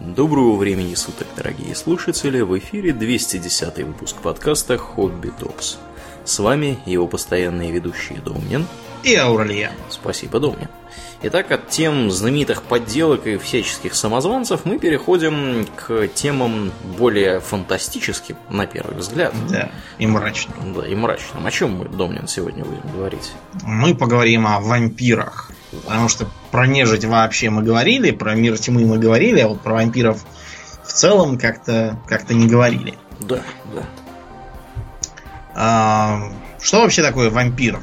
Доброго времени суток, дорогие слушатели! В эфире 210 выпуск подкаста «Хобби Токс». С вами его постоянные ведущие Домнин и Ауралия. Спасибо, Домнин. Итак, от тем знаменитых подделок и всяческих самозванцев мы переходим к темам более фантастическим, на первый взгляд. Да, и мрачным. Да, и мрачным. О чем мы, Домнин, сегодня будем говорить? Мы поговорим о вампирах. Потому что про нежить вообще мы говорили, про мир тьмы мы говорили, а вот про вампиров в целом как-то как не говорили. Да, да. А, что вообще такое вампир?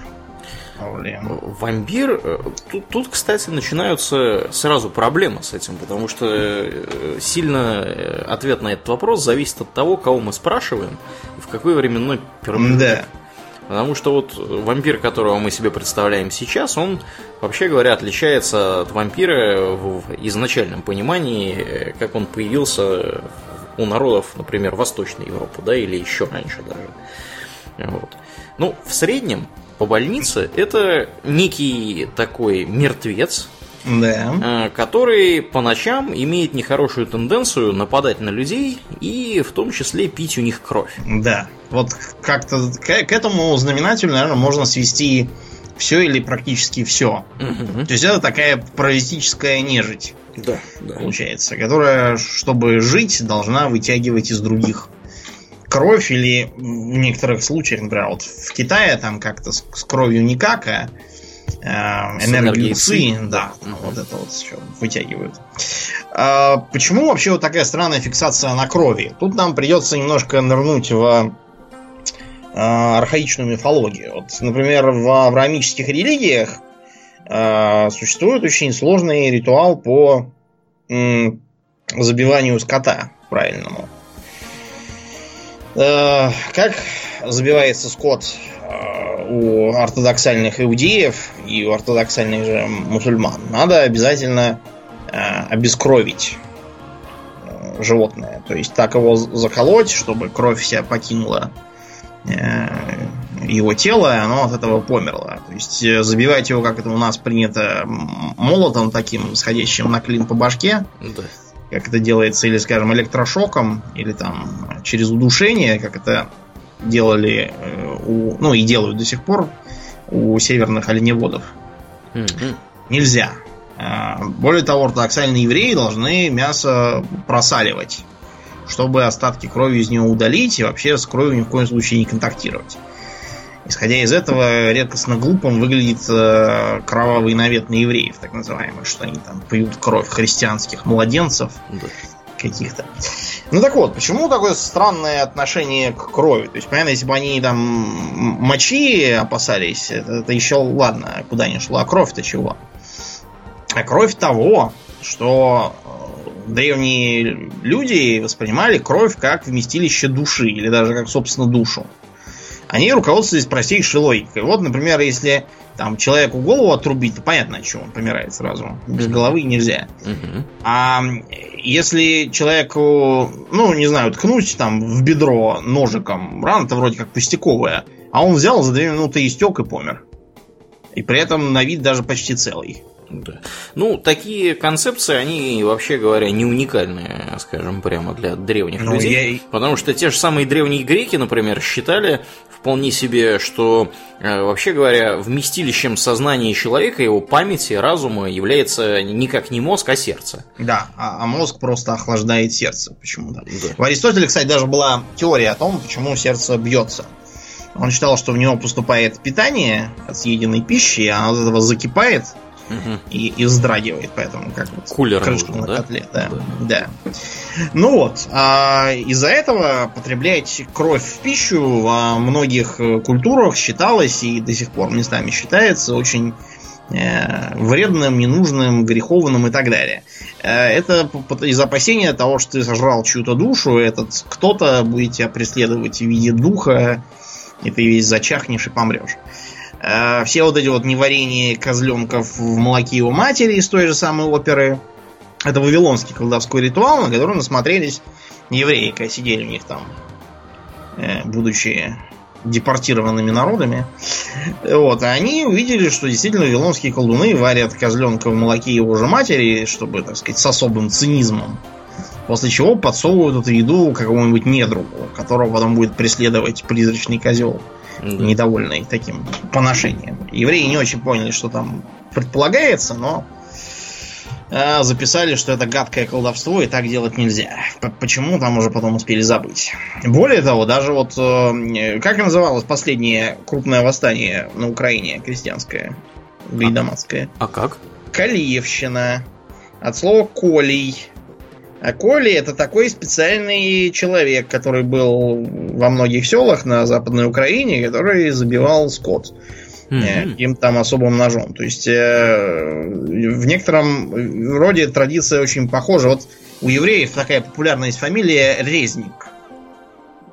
Вампир, э, тут, тут, кстати, начинаются сразу проблемы с этим, потому что э, сильно э, ответ на этот вопрос зависит от того, кого мы спрашиваем и в какой временной промежуток. Да. Потому что вот вампир, которого мы себе представляем сейчас, он, вообще говоря, отличается от вампира в изначальном понимании, как он появился у народов, например, Восточной Европы, да, или еще раньше даже. Вот. Ну, в среднем по больнице это некий такой мертвец, да. Э, который по ночам имеет нехорошую тенденцию нападать на людей и в том числе пить у них кровь. Да. Вот как-то к, к этому знаменателю, наверное, можно свести все или практически все. Угу. То есть это такая паразитическая нежить. Да, да. Получается, которая, чтобы жить, должна вытягивать из других кровь или в некоторых случаях, например, вот в Китае там как-то с, с кровью никак, а э, энергии да, ну, вот это вот все вытягивают. А, почему вообще вот такая странная фиксация на крови? Тут нам придется немножко нырнуть в а, архаичную мифологию. Вот, например, в авраамических религиях а, существует очень сложный ритуал по м, забиванию скота правильному. Э, как забивается скот у ортодоксальных иудеев и у ортодоксальных же мусульман? Надо обязательно э, обескровить животное. То есть так его заколоть, чтобы кровь вся покинула его тело, и оно от этого померло. То есть забивать его, как это у нас принято, молотом таким, сходящим на клин по башке. Да как это делается, или, скажем, электрошоком, или там через удушение, как это делали э, у, ну и делают до сих пор у северных оленеводов. Mm-hmm. Нельзя. А, более того, ортодоксальные евреи должны мясо просаливать, чтобы остатки крови из него удалить и вообще с кровью ни в коем случае не контактировать. Исходя из этого, редкостно глупым выглядит э, кровавый навет на евреев, так называемый, что они там пьют кровь христианских младенцев да. каких-то. Ну так вот, почему такое странное отношение к крови? То есть, понятно, если бы они там мочи опасались, это, это еще ладно, куда ни шло, а кровь-то чего? А кровь того, что э, древние люди воспринимали кровь как вместилище души, или даже как, собственно, душу они руководствуются простейшей логикой. Вот, например, если там человеку голову отрубить, то понятно, что он помирает сразу. Без головы нельзя. А если человеку, ну, не знаю, ткнуть там в бедро ножиком, рана-то вроде как пустяковая, а он взял за две минуты истек и помер. И при этом на вид даже почти целый. Да. Ну, такие концепции, они, вообще говоря, не уникальные, скажем, прямо для древних ну, людей. Я... Потому что те же самые древние греки, например, считали вполне себе, что, э, вообще говоря, вместилищем сознания человека, его памяти, разума является никак не мозг, а сердце. Да, а, а мозг просто охлаждает сердце почему-то. Да. У Аристотеля, кстати, даже была теория о том, почему сердце бьется. Он считал, что в него поступает питание от съеденной пищи, и оно от этого закипает, угу. и, и вздрагивает, поэтому как вот Кулер крышку нужен, на да? котле. Да. да. Ну вот, а из-за этого потреблять кровь в пищу во многих э, культурах считалось и до сих пор местами считается очень э, вредным, ненужным, греховным и так далее. Э, это из опасения того, что ты сожрал чью-то душу, этот кто-то будет тебя преследовать в виде духа, и ты весь зачахнешь и помрешь. Все вот эти вот неварения козленков в молоке его матери из той же самой оперы. Это вавилонский колдовской ритуал, на который насмотрелись евреи, когда сидели у них там, э, будучи депортированными народами. Вот, а они увидели, что действительно вавилонские колдуны варят козленка в молоке его же матери, чтобы, так сказать, с особым цинизмом После чего подсовывают эту еду какому-нибудь недругу, которого потом будет преследовать призрачный козел, недовольный таким поношением. Евреи не очень поняли, что там предполагается, но э, записали, что это гадкое колдовство и так делать нельзя. Почему там уже потом успели забыть. Более того, даже вот э, как называлось последнее крупное восстание на Украине крестьянское, гайдамацкое? А, а как? Калиевщина. От слова колий. А Коли это такой специальный человек, который был во многих селах на Западной Украине, который забивал скот mm-hmm. им там особым ножом. То есть э, в некотором роде традиция очень похожа. Вот у евреев такая популярная есть фамилия Резник.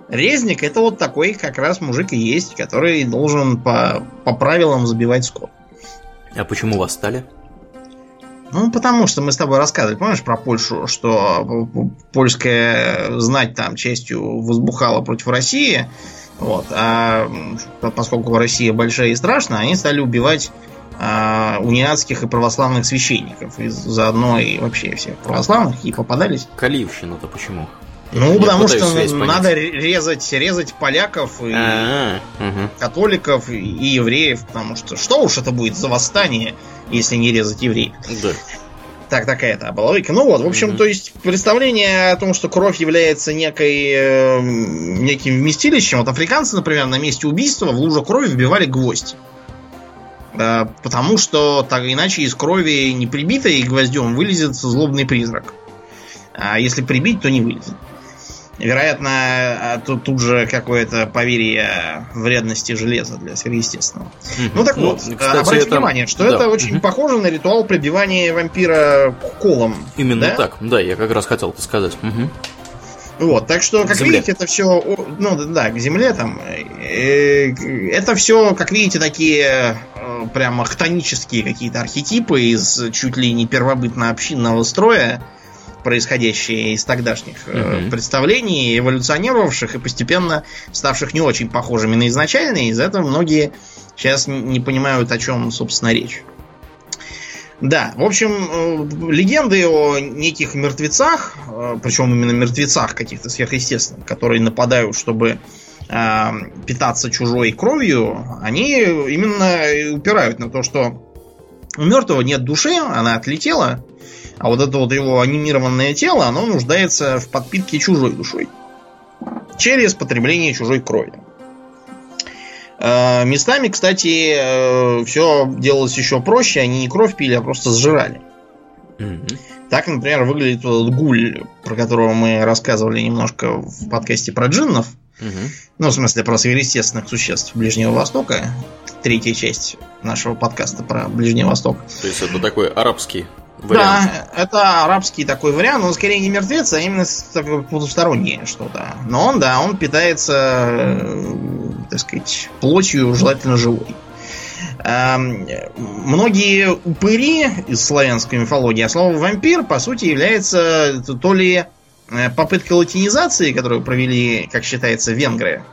Резник это вот такой как раз мужик и есть, который должен по, по правилам забивать скот. А почему восстали? Ну, потому что мы с тобой рассказывали, помнишь, про Польшу, что польская знать там частью возбухала против России, вот. А поскольку Россия большая и страшная, они стали убивать а, униатских и православных священников. И заодно и вообще всех православных и попадались. Каливщина-то почему? Ну, Я потому что надо резать, резать поляков и А-а-а. католиков и евреев, потому что что уж это будет за восстание, если не резать евреев. Да. Так, такая-то оболочка. Ну вот, в общем, mm-hmm. то есть представление о том, что кровь является некой, э, неким вместилищем. Вот африканцы, например, на месте убийства в лужу крови вбивали гвоздь. Э, потому что так иначе из крови не прибитой гвоздем вылезет злобный призрак. А если прибить, то не вылезет. Вероятно, а тут, тут же какое-то поверье вредности железа для сверхъестественного. Угу. Ну так ну, вот, кстати, обратите это... внимание, что да. это очень угу. похоже на ритуал прибивания вампира колом. Именно да? так, да, я как раз хотел это сказать. Угу. Вот, так что, как видите, это все, ну да, к земле там, э, это все, как видите, такие э, прямо хтонические какие-то архетипы из чуть ли не первобытно-общинного строя, происходящие из тогдашних mm-hmm. представлений, эволюционировавших и постепенно ставших не очень похожими на изначальные. Из-за этого многие сейчас не понимают, о чем, собственно, речь. Да, в общем, э, легенды о неких мертвецах, э, причем именно мертвецах каких-то сверхъестественных, которые нападают, чтобы э, питаться чужой кровью, они именно упирают на то, что у мертвого нет души, она отлетела, а вот это вот его анимированное тело, оно нуждается в подпитке чужой душой. Через потребление чужой крови. Э, местами, кстати, э, все делалось еще проще. Они не кровь пили, а просто сжирали. Mm-hmm. Так, например, выглядит этот гуль, про которого мы рассказывали немножко в подкасте про джиннов. Mm-hmm. Ну, в смысле, про сверхъестественных существ Ближнего Востока. Третья часть нашего подкаста про Ближний Восток. То есть это такой арабский вариант. Да, это арабский такой вариант, он скорее не мертвец, а именно такое потустороннее что-то. Но он, да, он питается, э, так сказать, плотью, желательно живой. Эм, многие упыри из славянской мифологии, а слово вампир, по сути, является то ли э, попыткой латинизации, которую провели, как считается, венгры,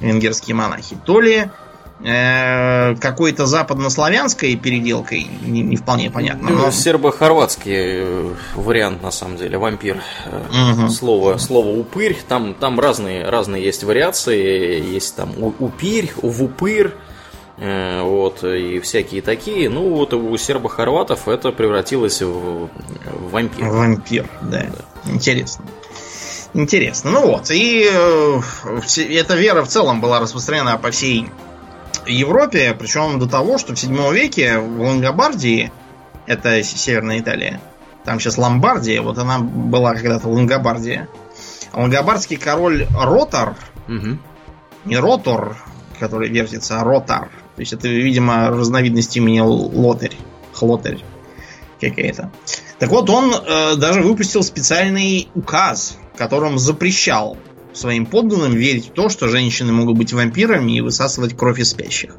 венгерские монахи, то ли какой-то западнославянской переделкой, не, не вполне понятно. Но... Сербо-хорватский э, вариант, на самом деле, вампир. Угу. Слово, слово упырь, там, там разные, разные есть вариации, есть там упырь, увупыр, вот, и всякие такие. Ну, вот у сербо-хорватов это превратилось в, в вампир. Вампир, да. да. Интересно. Интересно. Ну вот, и э, эта вера в целом была распространена по всей Европе, причем до того, что в 7 веке в Лангобардии, это Северная Италия, там сейчас Ломбардия, вот она была когда-то Лангобардия. Лангобардский король Ротар, угу. не Ротор, который вертится, а Ротар. То есть это, видимо, разновидность имени Лотарь, Хлотарь какая-то. Так вот, он э, даже выпустил специальный указ, которым запрещал своим подданным верить в то, что женщины могут быть вампирами и высасывать кровь из спящих.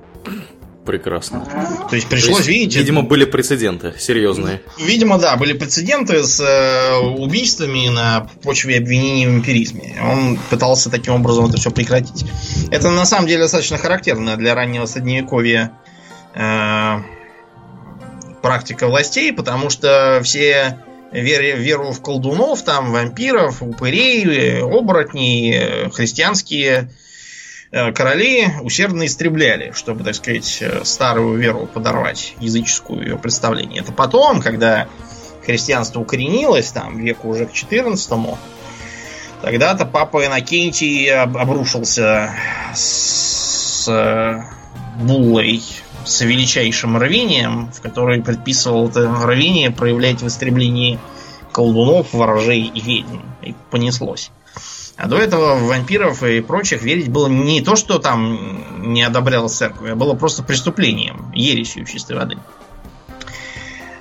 Прекрасно. То есть пришлось, То есть, видите... Видимо, были прецеденты серьезные. Видимо, да, были прецеденты с э, убийствами на почве обвинений в вампиризме. Он пытался таким образом это все прекратить. Это на самом деле достаточно характерно для раннего средневековья э, практика властей, потому что все вере, веру в колдунов, там, вампиров, упырей, оборотней, христианские Э, короли усердно истребляли, чтобы, так сказать, э, старую веру подорвать, языческую ее представление. Это потом, когда христианство укоренилось, там, веку уже к 14 тогда-то папа Иннокентий обрушился с э, буллой с величайшим рвением, в которой предписывал это рвение проявлять в истреблении колдунов, ворожей и ведьм. И понеслось. А до этого вампиров и прочих верить было не то, что там не одобрялось церковь, а было просто преступлением, ересью чистой воды.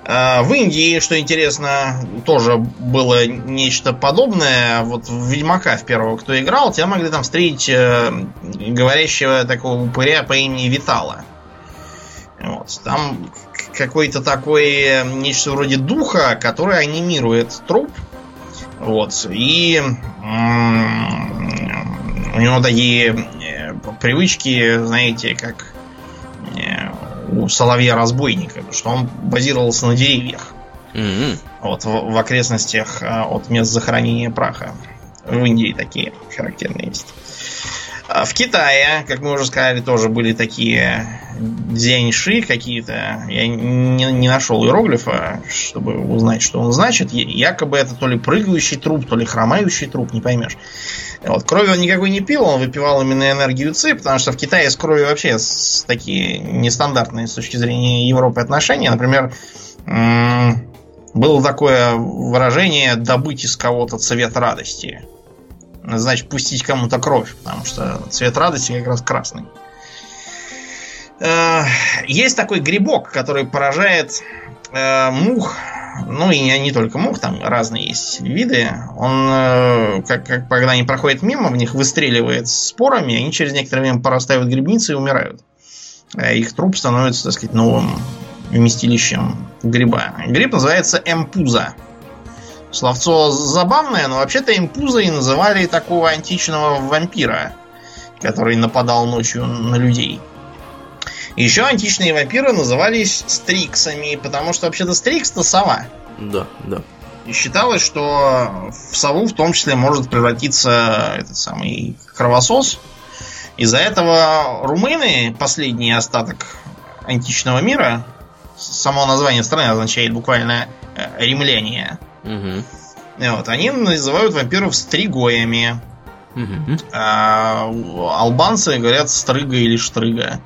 А в Индии, что интересно, тоже было нечто подобное. Вот в Ведьмака в первого, кто играл, тебя могли там встретить э, говорящего такого упыря по имени Витала. Вот. Там какой-то такой э, нечто вроде духа, который анимирует труп, вот. И у него такие э, привычки, знаете, как э, у соловья-разбойника, что он базировался на деревьях. Mm-hmm. Вот, в, в окрестностях э, от мест захоронения праха. В Индии такие характерные есть. А в Китае, как мы уже сказали, тоже были такие дзяньши какие-то. Я не, не нашел иероглифа, чтобы узнать, что он значит. Якобы это то ли прыгающий труп, то ли хромающий труп, не поймешь. Вот. Крови он никакой не пил, он выпивал именно энергию ЦИ, потому что в Китае с кровью вообще такие нестандартные с точки зрения Европы отношения. Например, было такое выражение «добыть из кого-то цвет радости» значит пустить кому-то кровь, потому что цвет радости как раз красный. Э, есть такой грибок, который поражает э, мух, ну и не, только мух, там разные есть виды. Он, э, как, как когда они проходят мимо, в них выстреливает спорами, они через некоторое время порастают грибницы и умирают. Их труп становится, так сказать, новым вместилищем гриба. Гриб называется эмпуза. Словцо забавное, но вообще-то импузой называли такого античного вампира, который нападал ночью на людей. Еще античные вампиры назывались стриксами, потому что вообще-то стрикс это сова. Да, да. И считалось, что в сову в том числе может превратиться этот самый кровосос. Из-за этого румыны, последний остаток античного мира, само название страны означает буквально э, римляне, Угу. Вот, они называют вампиров стригоями. Угу. А албанцы говорят стрыга или штрыга.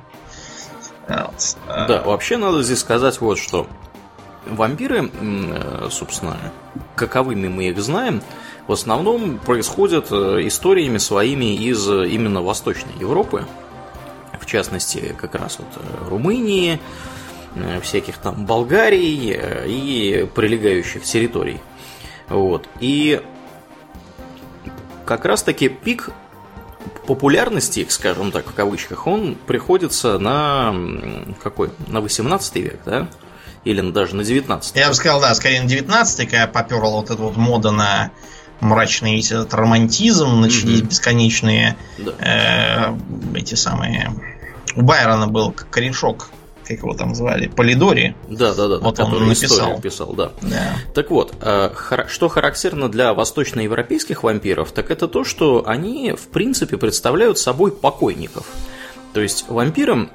Вот. Да, вообще надо здесь сказать вот что. Вампиры, собственно, каковыми мы их знаем, в основном происходят э, историями своими из э, именно Восточной Европы. В частности, как раз вот э, Румынии, всяких там Болгарии и прилегающих территорий. Вот. И как раз-таки пик популярности, скажем так, в кавычках, он приходится на какой? На 18 век, да? Или даже на 19 Я бы сказал, да, скорее на 19 когда поперла вот эта вот мода на мрачный этот романтизм, начались mm-hmm. бесконечные да. э, эти самые... У Байрона был корешок как его там звали, Полидори. Да, да, да. Вот он написал. писал, да. да. Так вот, э, что характерно для восточноевропейских вампиров, так это то, что они, в принципе, представляют собой покойников. То есть вампирам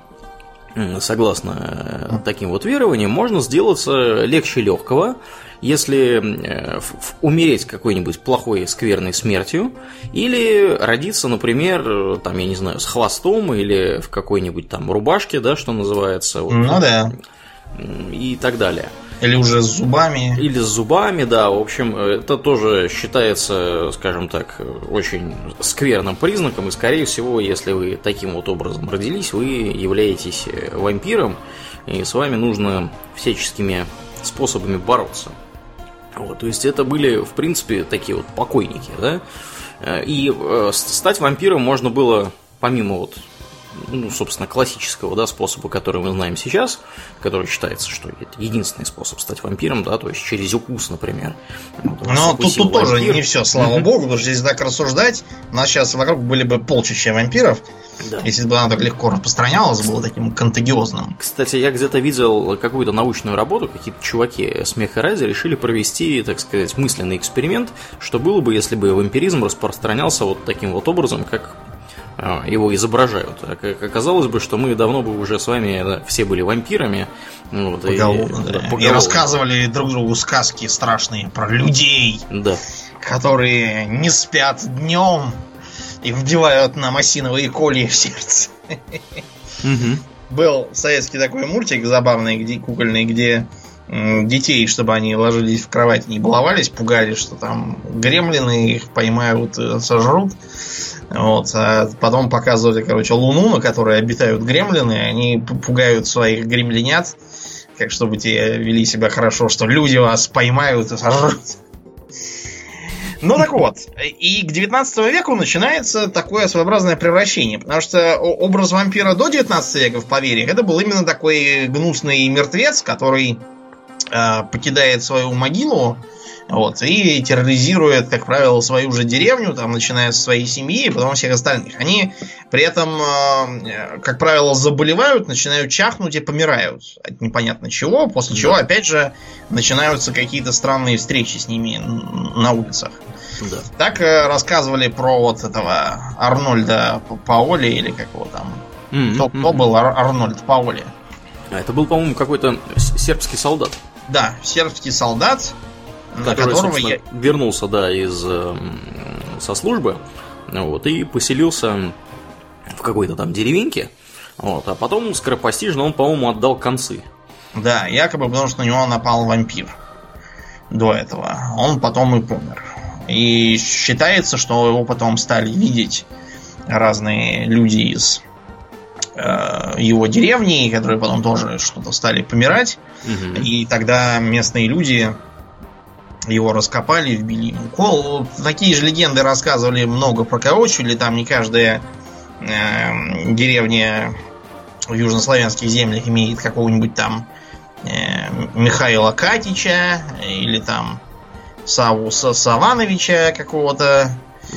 согласно э, таким вот верованиям, можно сделаться легче легкого, если э, умереть какой-нибудь плохой, скверной смертью, или родиться, например, там, я не знаю, с хвостом или в какой-нибудь там рубашке, да, что называется. Вот, ну да. И так далее. Или уже с зубами. Или с зубами, да. В общем, это тоже считается, скажем так, очень скверным признаком. И, скорее всего, если вы таким вот образом родились, вы являетесь э, вампиром, и с вами нужно всяческими способами бороться. Вот, то есть это были, в принципе, такие вот покойники, да. Э, и э, стать вампиром можно было, помимо вот ну, собственно, классического, да, способа, который мы знаем сейчас, который считается, что это единственный способ стать вампиром, да, то есть через укус, например. Вот, Но тут, тут тоже не все, слава богу, потому что если так рассуждать, у нас сейчас вокруг были бы полчища вампиров, да. Если бы она так легко распространялась, было таким контагиозным. Кстати, я где-то видел какую-то научную работу, какие-то чуваки с и ради решили провести, так сказать, мысленный эксперимент, что было бы, если бы вампиризм распространялся вот таким вот образом, как его изображают. Оказалось бы, что мы давно бы уже с вами да, все были вампирами. Вот, поголовно, и, да, и рассказывали друг другу сказки страшные про людей, да. которые не спят днем и вбивают нам осиновые коли в сердце. Был советский такой мультик забавный, где кукольный, где детей, чтобы они ложились в кровать, не баловались, пугали, что там гремлины их поймают, сожрут. Вот, а потом показывали, короче, луну, на которой обитают гремлины, они пугают своих гремлинят, как чтобы те вели себя хорошо, что люди вас поймают и сожрут. Ну так вот, и к 19 веку начинается такое своеобразное превращение, потому что образ вампира до 19 века в поверьях это был именно такой гнусный мертвец, который э, покидает свою могилу, вот, и терроризирует, как правило, свою же деревню, там, начиная с своей семьи, и потом всех остальных. Они при этом, э, как правило, заболевают, начинают чахнуть и помирают от непонятно чего, после чего, опять же, начинаются какие-то странные встречи с ними на улицах. Да. Так э, рассказывали про вот этого Арнольда Паоли, или как его там. Mm-hmm. Кто, кто был Ар- Арнольд Паоли? А, это был, по-моему, какой-то сербский солдат. Да, сербский солдат, который, которого я... вернулся, да, из э, со службы, вот, и поселился в какой-то там деревеньке, вот, а потом скоропостижно он, по-моему, отдал концы. Да, якобы потому что на него напал вампир до этого. Он потом и помер. И считается, что его потом стали видеть разные люди из его деревни, которые потом тоже что-то стали помирать. Угу. И тогда местные люди его раскопали, вбили ему кол. Такие же легенды рассказывали много про Корочули. Там не каждая э, деревня в южнославянских землях имеет какого-нибудь там э, Михаила Катича или там Саву Савановича какого-то.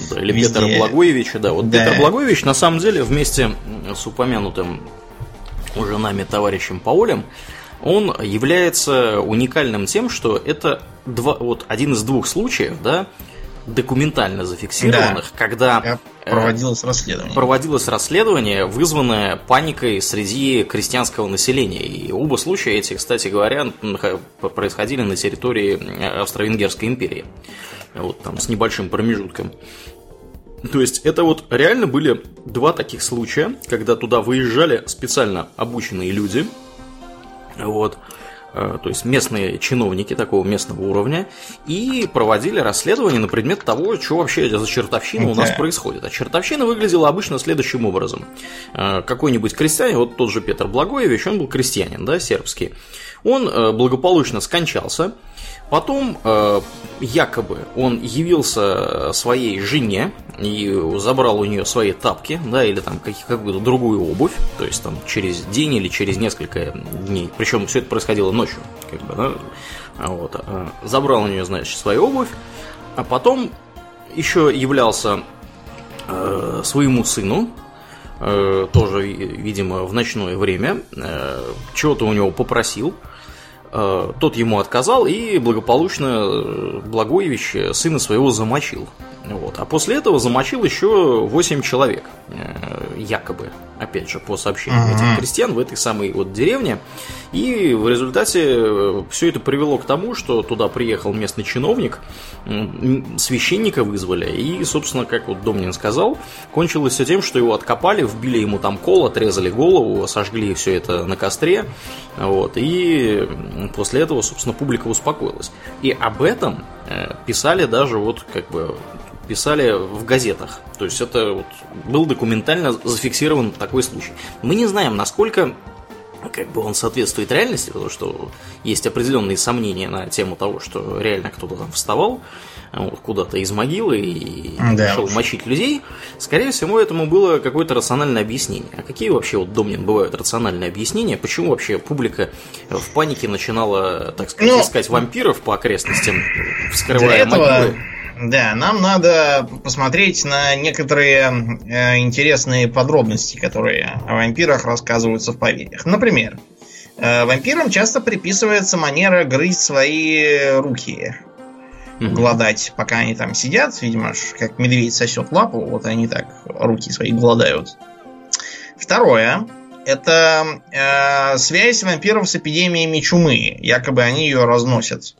Да, или Везде. Петра Благоевича, да. Вот да. Петр Благоевич на самом деле вместе с упомянутым уже нами товарищем Паулем, он является уникальным тем, что это два, вот один из двух случаев, да, документально зафиксированных, да. когда э, проводилось расследование. Проводилось расследование, вызванное паникой среди крестьянского населения. И оба случая эти, кстати говоря, происходили на территории э, Австро-Венгерской империи. Вот там с небольшим промежутком. То есть это вот реально были два таких случая, когда туда выезжали специально обученные люди, вот, Э, то есть местные чиновники такого местного уровня, и проводили расследование на предмет того, что вообще за чертовщина okay. у нас происходит. А чертовщина выглядела обычно следующим образом. Э, какой-нибудь крестьянин, вот тот же Петр Благоевич, он был крестьянин, да, сербский, он э, благополучно скончался, Потом, э, якобы, он явился своей жене и забрал у нее свои тапки, да, или там какую-то другую обувь, то есть там через день или через несколько дней. Причем все это происходило ночью, как бы, да. Вот. Э, забрал у нее, значит, свою обувь, а потом еще являлся э, своему сыну, э, тоже, видимо, в ночное время, чего-то у него попросил – тот ему отказал и благополучно э, Благоевич сына своего замочил. Вот. А после этого замочил еще 8 человек, э, якобы, опять же, по сообщениям uh-huh. этих крестьян в этой самой вот деревне. И в результате э, все это привело к тому, что туда приехал местный чиновник, священника вызвали, и, собственно, как вот Домнин сказал, кончилось все тем, что его откопали, вбили ему там кол, отрезали голову, сожгли все это на костре, вот, и после этого, собственно, публика успокоилась. И об этом э, писали даже вот как бы писали в газетах. То есть это вот был документально зафиксирован такой случай. Мы не знаем, насколько как бы он соответствует реальности, потому что есть определенные сомнения на тему того, что реально кто-то там вставал вот, куда-то из могилы и да, шел мочить людей. Скорее всего, этому было какое-то рациональное объяснение. А какие вообще, вот, Домнин, бывают рациональные объяснения? Почему вообще публика в панике начинала, так сказать, ну, искать вампиров по окрестностям, вскрывая этого... могилы? Да, нам надо посмотреть на некоторые э, интересные подробности, которые о вампирах рассказываются в поверьях. Например, э, вампирам часто приписывается манера грызть свои руки, mm голодать, пока они там сидят. Видимо, как медведь сосет лапу, вот они так руки свои голодают. Второе, это э, связь вампиров с эпидемиями чумы. Якобы они ее разносят.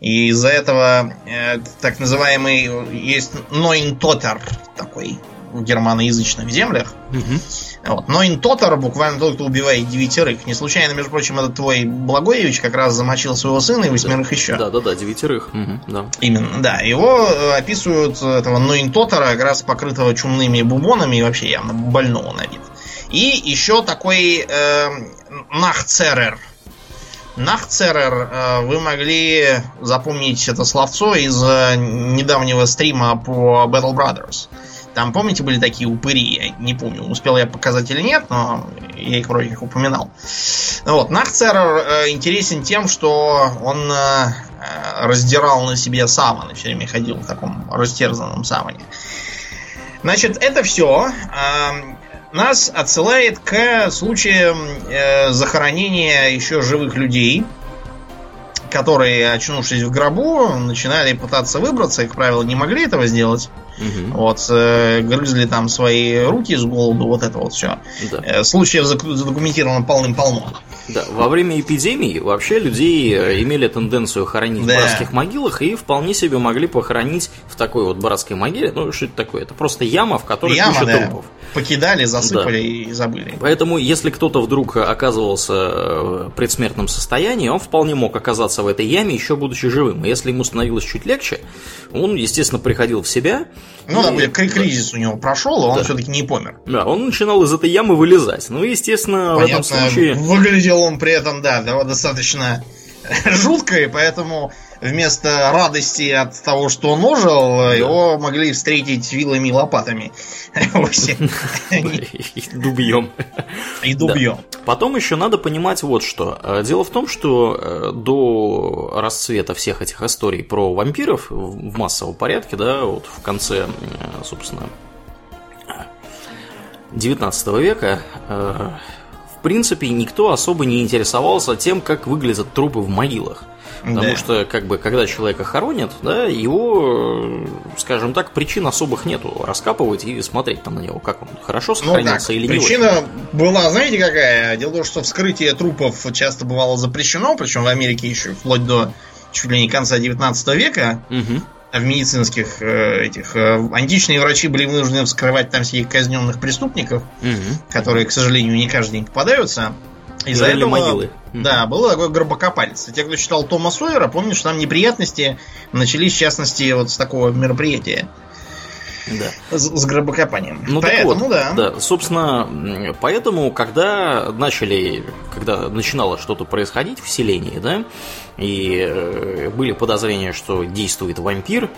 И из-за этого э, так называемый есть Нойнтотер такой в германоязычных землях. Угу. Вот. Нойнтотер буквально тот, кто убивает девятерых. Не случайно, между прочим, этот твой Благоевич как раз замочил своего сына и восьмерых да. еще. Да, да, да, девятерых. Угу, да. Именно, да. Его э, описывают этого Нойнтотера, как раз покрытого чумными бубонами и вообще явно больного на вид. И еще такой э, Нахцерер Нахцерер, э, вы могли запомнить это словцо из э, недавнего стрима по Battle Brothers. Там, помните, были такие упыри? Я не помню, успел я показать или нет, но я их вроде как упоминал. Вот, Нахцерер э, интересен тем, что он раздирал на себе саваны, все время ходил в таком растерзанном саване. Значит, это все нас отсылает к случаям э, захоронения еще живых людей, которые, очнувшись в гробу, начинали пытаться выбраться, и, как правило, не могли этого сделать. Угу. Вот, э, грызли там свои руки с голоду, вот это вот все. Да. Э, случаев задокументировано полным-полно. Да, во время эпидемии вообще людей э, имели тенденцию хоронить да. в братских могилах и вполне себе могли похоронить в такой вот братской могиле. Ну, что это такое? Это просто яма, в которой яма, куча да. трупов. Покидали, засыпали да. и забыли. Поэтому, если кто-то вдруг оказывался в предсмертном состоянии, он вполне мог оказаться в этой яме, еще будучи живым. И если ему становилось чуть легче, он, естественно, приходил в себя ну, да, и, кризис да. у него прошел, а он да. все-таки не помер. Да, он начинал из этой ямы вылезать. Ну, естественно, Понятно, в этом случае... Выглядел он при этом, да, достаточно жутко, и поэтому вместо радости от того, что он ожил, да. его могли встретить вилами и лопатами. Дубьем. И дубьем. Потом еще надо понимать вот что. Э, дело в том, что э, до расцвета всех этих историй про вампиров в массовом порядке, да, вот в конце, э, собственно, 19 века, в принципе, никто особо не интересовался тем, как выглядят трупы в могилах. Потому да. что, как бы, когда человека хоронят, да, его, скажем так, причин особых нету раскапывать и смотреть там на него, как он хорошо сохранился ну, или причина не Причина была, знаете, какая? Дело в том, что вскрытие трупов часто бывало запрещено, причем в Америке еще вплоть до чуть ли не конца 19 века. Угу в медицинских э, этих э, античные врачи были вынуждены вскрывать там всех казненных преступников, угу. которые, к сожалению, не каждый день попадаются. Из-за этого, могилы. Да, было такое гробокопательство. Те, кто читал Тома Сойера, помнишь, что там неприятности начались, в частности, вот с такого мероприятия. Да. С, с гробокопанием. Ну, поэтому, вот, да. Да, собственно, поэтому, когда начали, когда начинало что-то происходить в селении, да, и э, были подозрения, что действует вампир,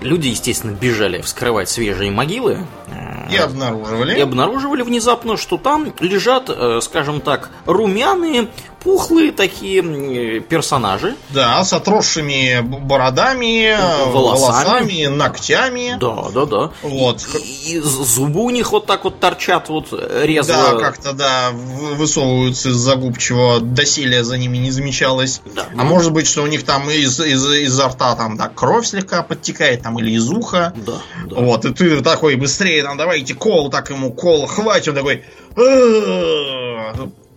Люди, естественно, бежали вскрывать свежие могилы. Э, и обнаруживали. И обнаруживали внезапно, что там лежат, э, скажем так, румяные, пухлые такие персонажи. Да, с отросшими бородами, волосами, волосами ногтями. Да, да, да. Вот. И, и зубы у них вот так вот торчат вот резво. Да, как-то, да, высовываются из-за губ, чего доселе за ними не замечалось. Да. А ну... может быть, что у них там из, из, изо рта там, да, кровь слегка подтекает, там, или из уха. Да, да. Вот, и ты такой быстрее, там, давайте кол, так ему кол, хватит, он такой...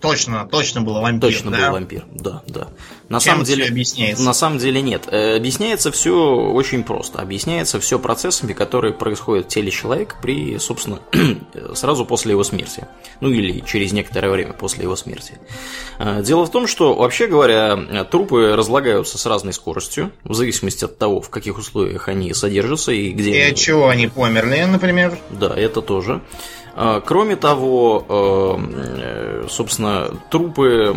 Точно, точно был вампир. Точно да? был вампир, да, да. На Чем самом деле объясняется? На самом деле нет. Э, объясняется все очень просто. Объясняется все процессами, которые происходят в теле человека при, собственно, сразу после его смерти. Ну или через некоторое время после его смерти. Э, дело в том, что, вообще говоря, трупы разлагаются с разной скоростью, в зависимости от того, в каких условиях они содержатся и где. И от чего они померли, например? Да, это тоже. Кроме того, собственно, трупы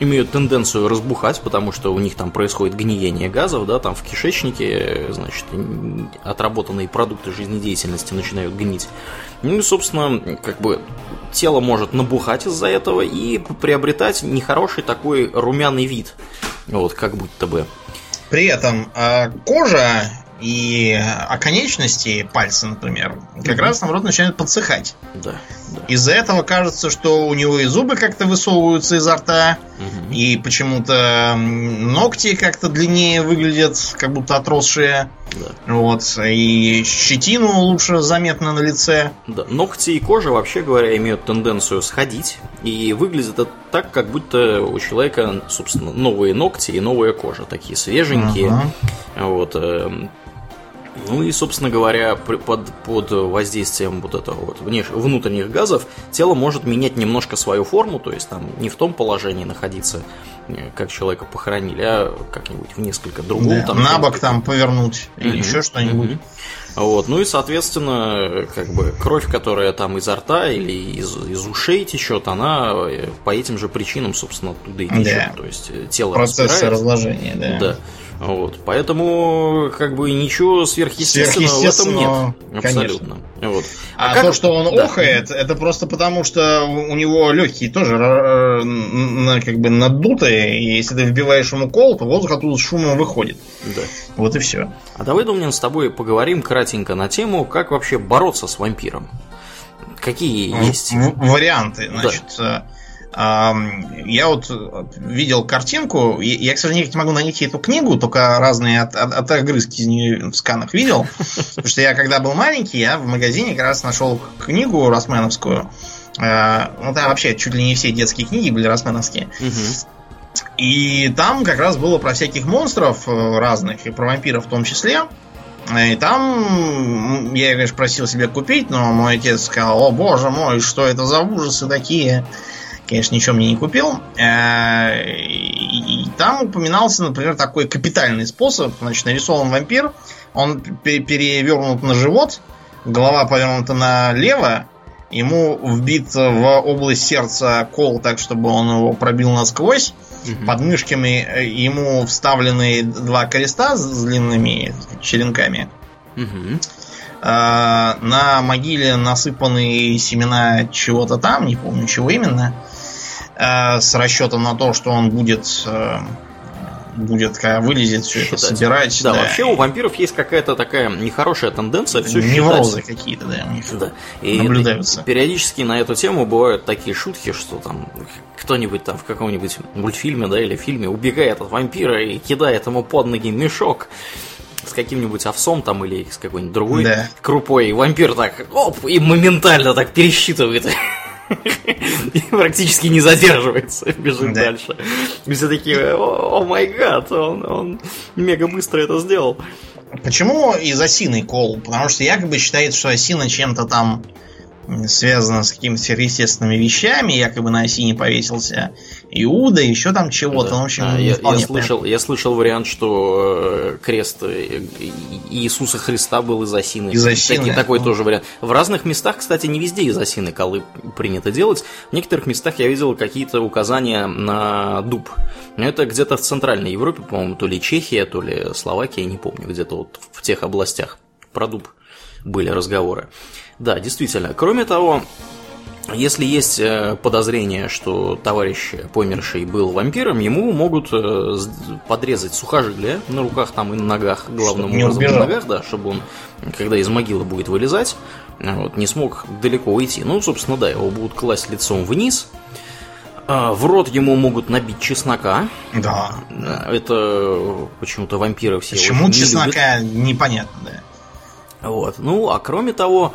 имеют тенденцию разбухать, потому что у них там происходит гниение газов, да, там в кишечнике, значит, отработанные продукты жизнедеятельности начинают гнить. Ну и, собственно, как бы тело может набухать из-за этого и приобретать нехороший такой румяный вид, вот, как будто бы. При этом э, кожа и оконечности пальца, например, как mm раз наоборот начинают подсыхать. Да. Из-за этого кажется, что у него и зубы как-то высовываются изо рта, mm и почему-то ногти как-то длиннее выглядят, как будто отросшие. Да. Вот. И щетину лучше заметно на лице. Да. Ногти и кожа, вообще говоря, имеют тенденцию сходить. И выглядит это так, как будто у человека, собственно, новые ногти и новая кожа. Такие свеженькие. Uh-huh. Вот эм, ну и, собственно говоря, под, под воздействием вот этого вот внутренних газов тело может менять немножко свою форму, то есть там не в том положении находиться, э, как человека похоронили, а как-нибудь в несколько другом. Да, там, на бок там повернуть или mm еще что-нибудь. mm Вот, ну и, соответственно, как бы кровь, которая там изо рта или из, из ушей течет, она э, по этим же причинам, собственно, оттуда и течет. Да. То есть э, тело Процессы разложения, да. Да. Вот, поэтому как бы ничего сверхъестественного, сверхъестественного в этом нет. Абсолютно. Вот. А, а как... то, что он да. охает, это просто потому, что у него легкие тоже э, как бы надутые, и если ты вбиваешь ему кол, то воздух оттуда с шумом выходит. Да. Вот и все. А давай, Думнин, с тобой поговорим кратенько на тему, как вообще бороться с вампиром. Какие есть? варианты, значит. Да э, я вот видел картинку, я, к сожалению, не могу найти эту книгу, только разные от, от, от огрызки из нее в сканах видел. Потому что я, когда был маленький, я в магазине как раз нашел книгу Росменовскую. А, ну, там вообще чуть ли не все детские книги были росменовские. И там как раз было про всяких монстров э, разных, и про вампиров в том числе. И там я, конечно, просил себе купить, но мой отец сказал, о боже мой, что это за ужасы такие конечно, ничего мне не купил. Э, и там упоминался, например, такой капитальный способ. Значит, нарисован вампир, он перевернут на живот, голова повернута налево, ему вбит в область сердца кол так, чтобы он его пробил насквозь. Угу. Под мышками э, ему вставлены два креста с длинными черенками. Угу. На могиле насыпаны семена чего-то там, не помню чего именно. С расчетом на то, что он будет э, будет, когда вылезет, все это собирать. Да, да, вообще у вампиров есть какая-то такая нехорошая тенденция все Неврозы какие-то, да, у них да. И наблюдаются. Периодически на эту тему бывают такие шутки, что там кто-нибудь там в каком-нибудь мультфильме, да, или фильме убегает от вампира и кидает ему под ноги мешок с каким-нибудь овсом там или с какой-нибудь другой да. крупой, и вампир так, оп, и моментально так пересчитывает и практически не задерживается, бежит да. дальше. И все такие, о май гад, он, он мега быстро это сделал. Почему из осиной кол? Потому что якобы считается, что осина чем-то там связана с какими-то сверхъестественными вещами, якобы на осине повесился Иуда, еще там чего-то. Да. Ну, в общем, а, я, я, слышал, я слышал вариант, что э, крест э, Иисуса Христа был из осины. Из осины. Такой, такой ну. тоже вариант. В разных местах, кстати, не везде из осины колы принято делать. В некоторых местах я видел какие-то указания на дуб. Это где-то в Центральной Европе, по-моему, то ли Чехия, то ли Словакия, не помню, где-то вот в тех областях. Про дуб были разговоры. Да, действительно. Кроме того, если есть э, подозрение, что товарищ померший был вампиром, ему могут э, подрезать сухожилия на руках там и на ногах, главным чтобы образом на ногах, да, чтобы он, когда из могилы будет вылезать, вот, не смог далеко уйти. Ну, собственно, да, его будут класть лицом вниз, а, в рот ему могут набить чеснока. Да. Это почему-то вампиры все Почему чеснока, не непонятно, да. Вот. Ну, а кроме того,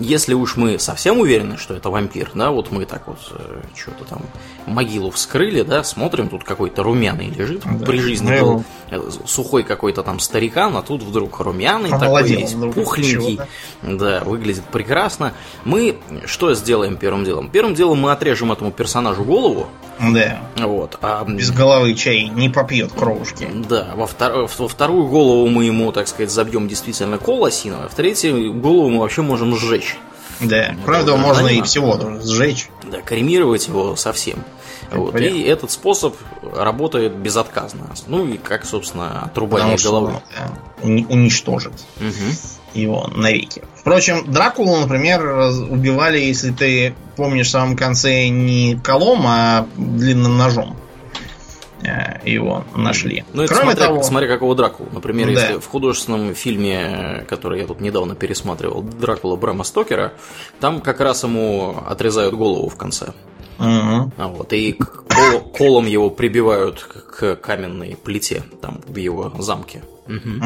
если уж мы совсем уверены, что это вампир, да, вот мы так вот э, что-то там могилу вскрыли, да, смотрим, тут какой-то румяный лежит, да. при жизни был э, сухой какой-то там старикан, а тут вдруг румяный такой весь, пухленький, да, выглядит прекрасно. Мы что сделаем первым делом? Первым делом мы отрежем этому персонажу голову, да. Вот. А... Без головы чай не попьет кровушки. Да. Во, втор... во вторую голову мы ему, так сказать, забьем действительно кол осиновый, а в третью голову мы вообще можем сжечь. Да. Кроме того, можно и всего сжечь. Да, кремировать его совсем. Вот. И этот способ работает безотказно. Ну и как, собственно, отрубание Потому головы. Что, да, уничтожит. Угу его навеки. Впрочем, Дракулу, например, убивали, если ты помнишь, в самом конце не колом, а длинным ножом э, его нашли. Ну, это Кроме смотря, того, смотря какого Дракулу. Например, да. если в художественном фильме, который я тут недавно пересматривал, Дракула Брэма Стокера, там как раз ему отрезают голову в конце. Угу. А вот, и кол, колом его прибивают к каменной плите там в его замке. Угу.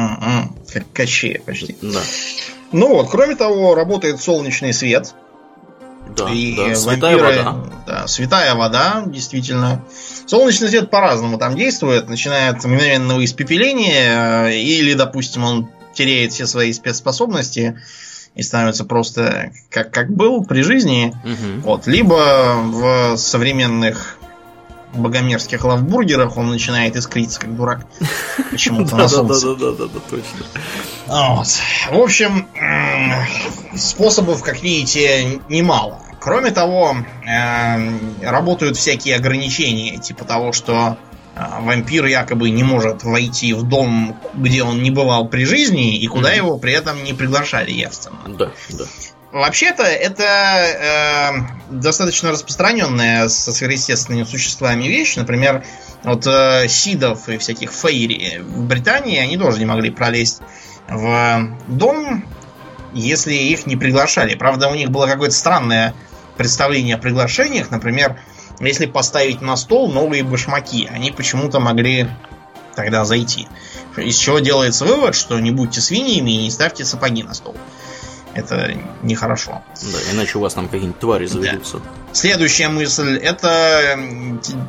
Как кощея почти. Да. Ну вот, кроме того, работает солнечный свет. Да, и да, святая вампиры, вода. Да, святая вода, действительно. Солнечный свет по-разному там действует. Начинает от мгновенного испепеления, э, или, допустим, он теряет все свои спецспособности и становится просто как, как был при жизни. Угу. Вот. Либо в современных богомерзких лавбургерах он начинает искриться, как дурак. Почему-то на солнце. Да-да-да, точно. В общем, способов, как видите, немало. Кроме того, работают всякие ограничения, типа того, что вампир якобы не может войти в дом, где он не бывал при жизни, и куда его при этом не приглашали явственно. Да, да. Вообще-то это э, достаточно распространенная со сверхъестественными существами вещь. Например, вот э, сидов и всяких фейри в Британии, они тоже не могли пролезть в дом, если их не приглашали. Правда, у них было какое-то странное представление о приглашениях. Например, если поставить на стол новые башмаки, они почему-то могли тогда зайти. Из чего делается вывод, что не будьте свиньями и не ставьте сапоги на стол. Это нехорошо. Да, иначе у вас там какие-нибудь твари заведутся. Да. Следующая мысль это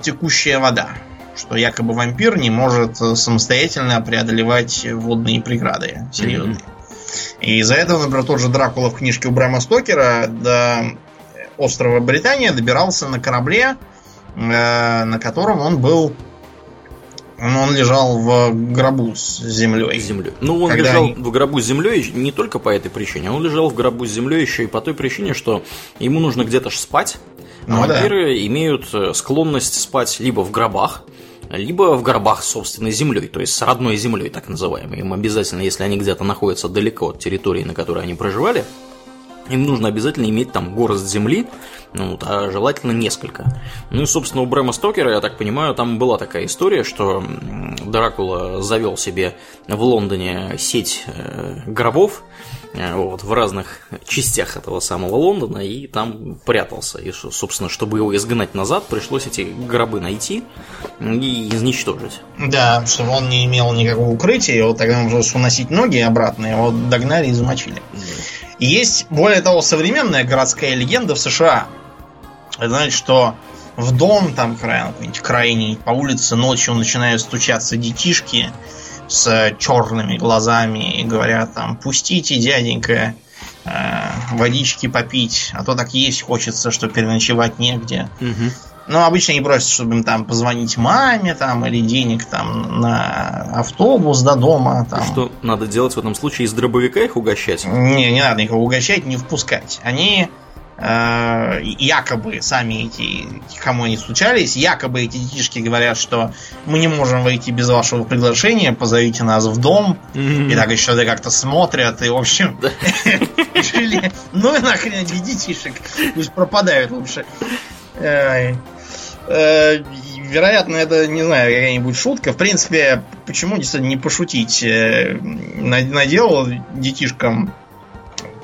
текущая вода. Что якобы вампир не может самостоятельно преодолевать водные преграды серьезные. Mm-hmm. И из-за этого, например, тот же Дракула в книжке у Брама Стокера до острова Британия добирался на корабле, э, на котором он был он лежал в гробу с землей. С землей. Ну, он Когда... лежал в гробу с землей не только по этой причине, он лежал в гробу с землей еще и по той причине, что ему нужно где-то спать. Ну, вампиры да. имеют э, склонность спать либо в гробах, либо в гробах с собственной землей, то есть с родной землей, так называемой. Им обязательно, если они где-то находятся далеко от территории, на которой они проживали, им нужно обязательно иметь там горсть земли, ну, а желательно несколько. Ну и, собственно, у Брэма Стокера, я так понимаю, там была такая история, что Дракула завел себе в Лондоне сеть э, гробов, э, вот, в разных частях этого самого Лондона, и там прятался. И, собственно, чтобы его изгнать назад, пришлось эти гробы найти и изничтожить. Да, чтобы он не имел никакого укрытия, его тогда нужно уносить ноги обратно, его догнали и замочили. Да. Есть, более того, современная городская легенда в США. Это значит, что в дом, там, какой-нибудь крайний, по улице ночью начинают стучаться детишки с черными глазами и говорят там, пустите, дяденька, э, водички попить, а то так есть хочется, что переночевать негде. Угу. Но обычно они просят, чтобы им там позвонить маме там, или денег там на автобус до дома. Там. Что надо делать в этом случае? Из дробовика их угощать? Не, не надо их угощать, не впускать. Они э, якобы сами эти, кому они случались, якобы эти детишки говорят, что мы не можем войти без вашего приглашения, позовите нас в дом. Mm-hmm. И так еще да как-то смотрят, и в общем ну и нахрен этих детишек, пусть пропадают лучше. Э, вероятно, это, не знаю, какая-нибудь шутка. В принципе, почему не пошутить? Э, наделал детишкам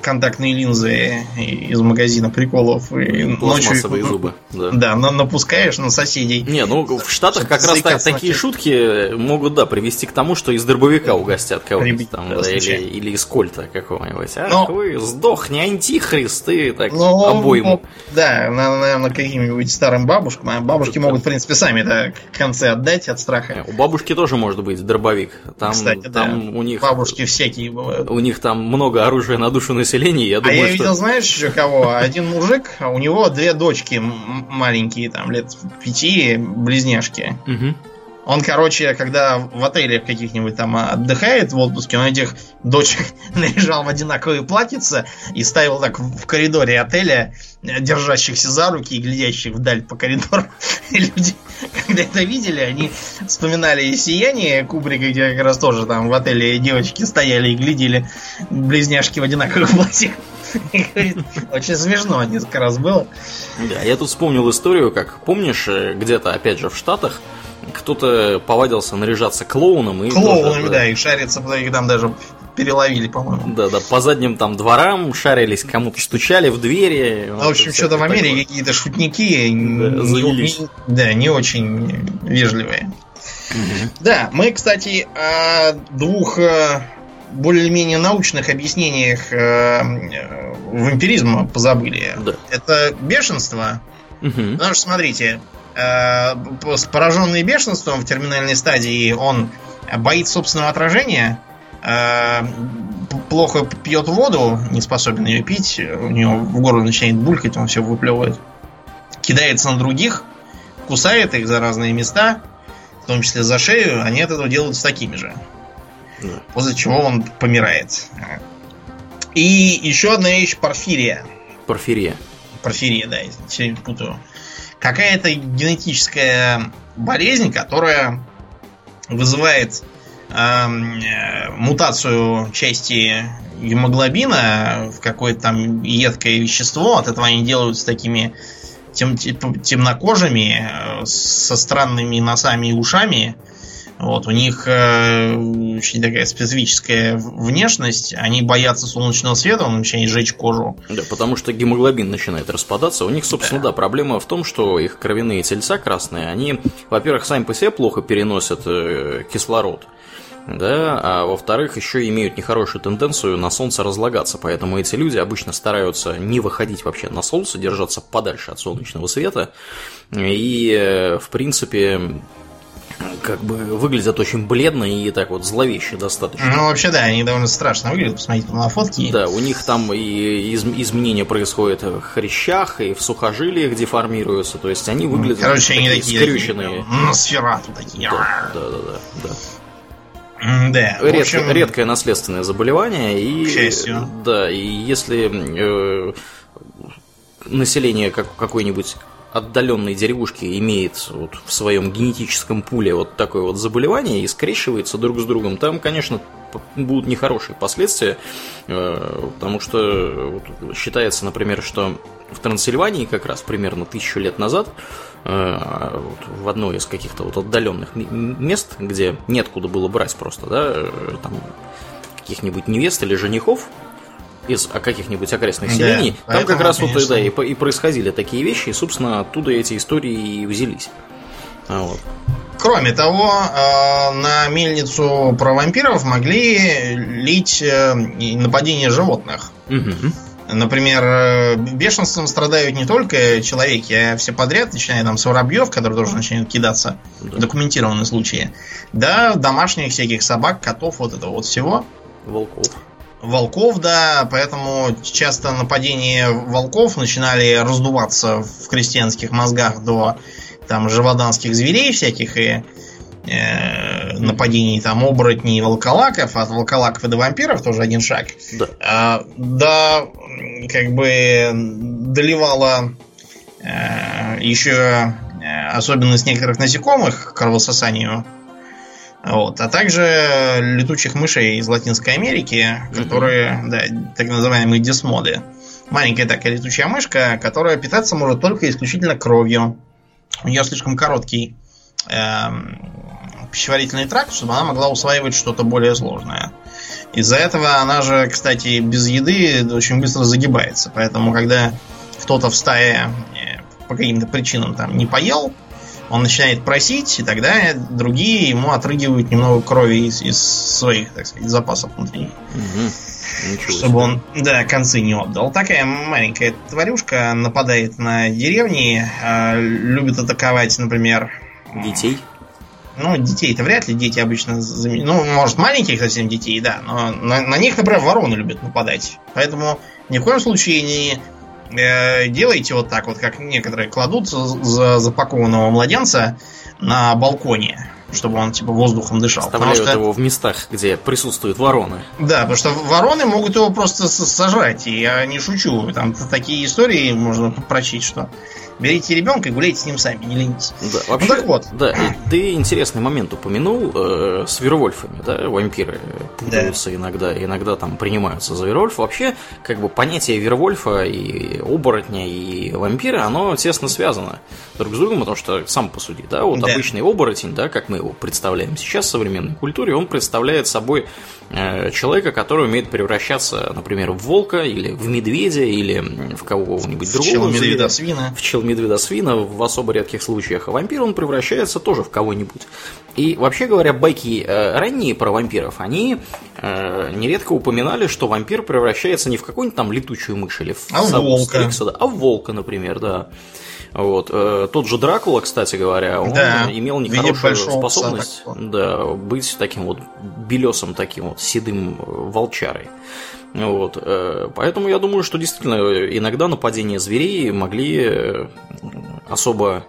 контактные линзы из магазина приколов и ночью зубы. Да, да на, напускаешь на соседей. Не, ну в Штатах как раз так, такие шутки могут, да, привести к тому, что из дробовика угостят кого-нибудь там, да, или, или из кольта какого-нибудь. А Но... вы сдохни, антихрист, ты так ну, обойму. Ну, да, наверное, каким-нибудь старым бабушкам. А бабушки могут, в принципе, сами это концы отдать от страха. У бабушки тоже может быть дробовик. Там, Кстати, там да. у них... Бабушки всякие бывают. У них там много оружия на душу населения. Я думаю, а я что... видел, знаешь, еще кого? Один мужик, а у него две дочки маленькие, там, лет пяти, близняшки. Угу. Он, короче, когда в отеле каких-нибудь там отдыхает в отпуске, он этих дочек наряжал в одинаковые платьица и ставил так в коридоре отеля, держащихся за руки и глядящих вдаль по коридору. И люди, когда это видели, они вспоминали «Сияние» Кубрика, где как раз тоже там в отеле девочки стояли и глядели близняшки в одинаковых платьях. Очень смешно несколько раз было. Да, я тут вспомнил историю, как помнишь, э, где-то, опять же, в Штатах, кто-то повадился наряжаться клоуном. И Клоунами, тоже, да, да, и шариться, их там даже переловили, по-моему. Да, да, по задним там дворам шарились, кому-то стучали в двери. Ну, в общем, что-то в Америке какие-то шутники да, не, не, да, не очень вежливые. Угу. Да, мы, кстати, о двух э, более-менее научных объяснениях э, вампиризма позабыли. Да. Это бешенство. Угу. Потому что, смотрите, э, пораженный бешенством в терминальной стадии, он боится собственного отражения, э, плохо пьет воду, не способен ее пить, у него в горле начинает булькать, он все выплевывает, кидается на других, кусает их за разные места, в том числе за шею, они от этого делаются такими же. После чего он помирает. И еще одна вещь порфирия. Порфирия. Порфирия, да, я путаю какая-то генетическая болезнь, которая вызывает эм, э, мутацию части гемоглобина в какое-то там едкое вещество. От этого они делаются такими тем, темнокожими, э, со странными носами и ушами. Вот, у них э, очень такая специфическая внешность. Они боятся солнечного света, он начинает жечь кожу. Да, потому что гемоглобин начинает распадаться. У них, собственно, да, да проблема в том, что их кровяные тельца красные, они, во-первых, сами по себе плохо переносят э, кислород. Да, а во-вторых, еще имеют нехорошую тенденцию на солнце разлагаться, поэтому эти люди обычно стараются не выходить вообще на солнце, держаться подальше от солнечного света, и, э, в принципе, как бы выглядят очень бледно и так вот зловеще достаточно. Ну, вообще, да, они довольно страшно выглядят, посмотрите на фотки. Да, у них там и из изменения происходят в хрящах, и в сухожилиях деформируются, то есть они выглядят Короче, они такие скрюченные. Носферату такие. Да, да, да, да. да. Редко, общем... Редкое наследственное заболевание. И, К счастью. Да, и если э, население как, какой-нибудь отдаленной деревушки имеет вот в своем генетическом пуле вот такое вот заболевание и скрещивается друг с другом, там, конечно, будут нехорошие последствия, э, потому что считается, например, что в Трансильвании как раз примерно тысячу лет назад э, в одной из каких-то вот отдаленных мест, где нет куда было брать просто, да, э, там каких-нибудь невест или женихов, из каких-нибудь окрестных селений, да, там как раз конечно. вот да, и, и происходили такие вещи, и, собственно, оттуда эти истории и взялись. А вот. Кроме того, э, на мельницу про вампиров могли лить э, нападения животных. Угу. Например, э, бешенством страдают не только человеки, а все подряд, начиная там с воробьев, которые тоже начинают кидаться. Да. Документированные случаи. Да, домашних всяких собак, котов, вот этого вот всего. Волков волков, да, поэтому часто нападения волков начинали раздуваться в крестьянских мозгах до там живоданских зверей всяких и э, нападений там оборотней и волколаков, от волколаков и до вампиров тоже один шаг. Да. А, да, как бы доливала э, еще э, особенность некоторых насекомых кровососанию вот. А также летучих мышей из Латинской Америки, которые, да, так называемые десмоды. Маленькая такая летучая мышка, которая питаться может только исключительно кровью. У нее слишком короткий э, пищеварительный тракт, чтобы она могла усваивать что-то более сложное. Из-за этого она же, кстати, без еды очень быстро загибается. Поэтому, когда кто-то в стае э, по каким-то причинам там не поел, он начинает просить, и тогда другие ему отрыгивают немного крови из, из своих, так сказать, запасов внутри. Угу. Чтобы он, да, концы не отдал. Такая маленькая тварюшка нападает на деревни, э, любит атаковать, например... Детей? Ну, детей-то вряд ли, дети обычно... Ну, может, маленьких совсем детей, да, но на, на них, например, вороны любят нападать. Поэтому ни в коем случае не э, делайте вот так вот, как некоторые кладут за запакованного младенца на балконе чтобы он типа воздухом дышал. Оставляют что... его в местах, где присутствуют вороны. Да, потому что вороны могут его просто сажать, и я не шучу. Там такие истории можно прочесть, что Берите ребенка и гуляйте с ним сами, не ленитесь. Да, ну вообще, ну так вот. Да, ты интересный момент упомянул э, с Вервольфами, да, вампиры путаются да. иногда, иногда там принимаются за Вервольф. Вообще, как бы понятие Вервольфа и оборотня и вампира, оно тесно связано друг с другом, потому что сам посуди, да, вот да. обычный оборотень, да, как мы его представляем сейчас в современной культуре, он представляет собой э, человека, который умеет превращаться, например, в волка или в медведя или в кого-нибудь другого. В медведя свина. В чел медведа свина в особо редких случаях, а вампир он превращается тоже в кого-нибудь. И вообще говоря, байки э, ранние про вампиров, они э, нередко упоминали, что вампир превращается не в какую-нибудь там летучую мышь или в а волка. Стрикса, да, а в волка, например, да. Вот. Э, тот же Дракула, кстати говоря, он да, имел нехорошую способность да, быть таким вот белесом, таким вот седым волчарой. Вот. Э, поэтому я думаю, что действительно иногда нападения зверей могли э, особо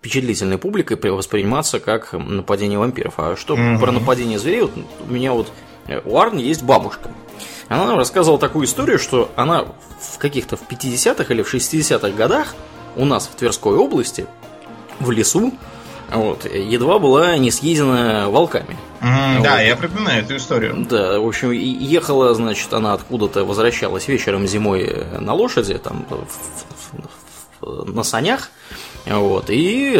впечатлительной публикой восприниматься как нападение вампиров. А что mm-hmm. про нападение зверей? Вот у меня вот э, у Арни есть бабушка. Она нам рассказывала такую историю, что она в каких-то в 50-х или в 60-х годах у нас в Тверской области в лесу вот, едва была не съедена волками. Mm, вот. Да, я припоминаю эту историю. Да, в общем, ехала, значит, она откуда-то возвращалась вечером зимой на лошади, там, на санях, вот, и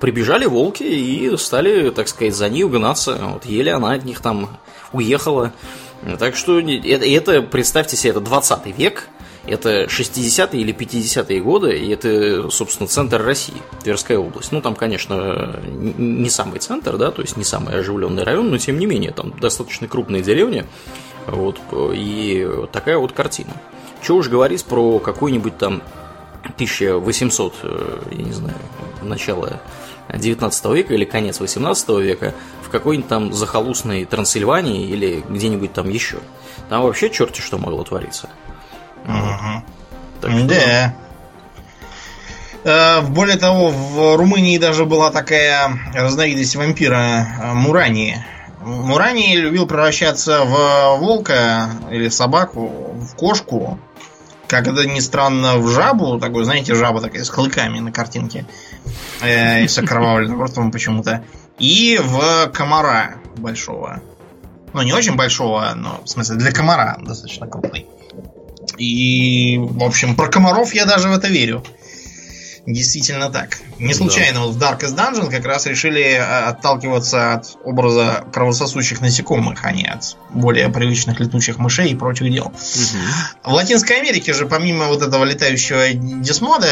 прибежали волки и стали, так сказать, за ней угнаться. Вот, еле она от них там уехала. Так что это, это представьте себе, это 20 век, это 60-е или 50-е годы, и это, собственно, центр России, Тверская область. Ну, там, конечно, не самый центр, да, то есть не самый оживленный район, но тем не менее, там достаточно крупные деревни, вот, и такая вот картина. Чего уж говорить про какой-нибудь там 1800, э, я не знаю, начало 19 века или конец 18 века в какой-нибудь там захолустной Трансильвании или где-нибудь там еще. Там вообще черти что могло твориться. Угу. Так что... Да. Э, более того, в Румынии даже была такая разновидность вампира э, Мурани. Мурани любил превращаться в волка или собаку, в кошку. Как это ни странно, в жабу, такой, знаете, жаба такая с клыками на картинке. Э, и с окровавленным ртом почему-то. И в комара большого. Ну, не очень большого, но в смысле для комара достаточно крупный. И, в общем, про комаров я даже в это верю. Действительно так. Не случайно да. вот в Darkest Dungeon как раз решили а, отталкиваться от образа кровососущих насекомых, а не от более привычных летучих мышей и прочих дел. Угу. В Латинской Америке же, помимо вот этого летающего десмода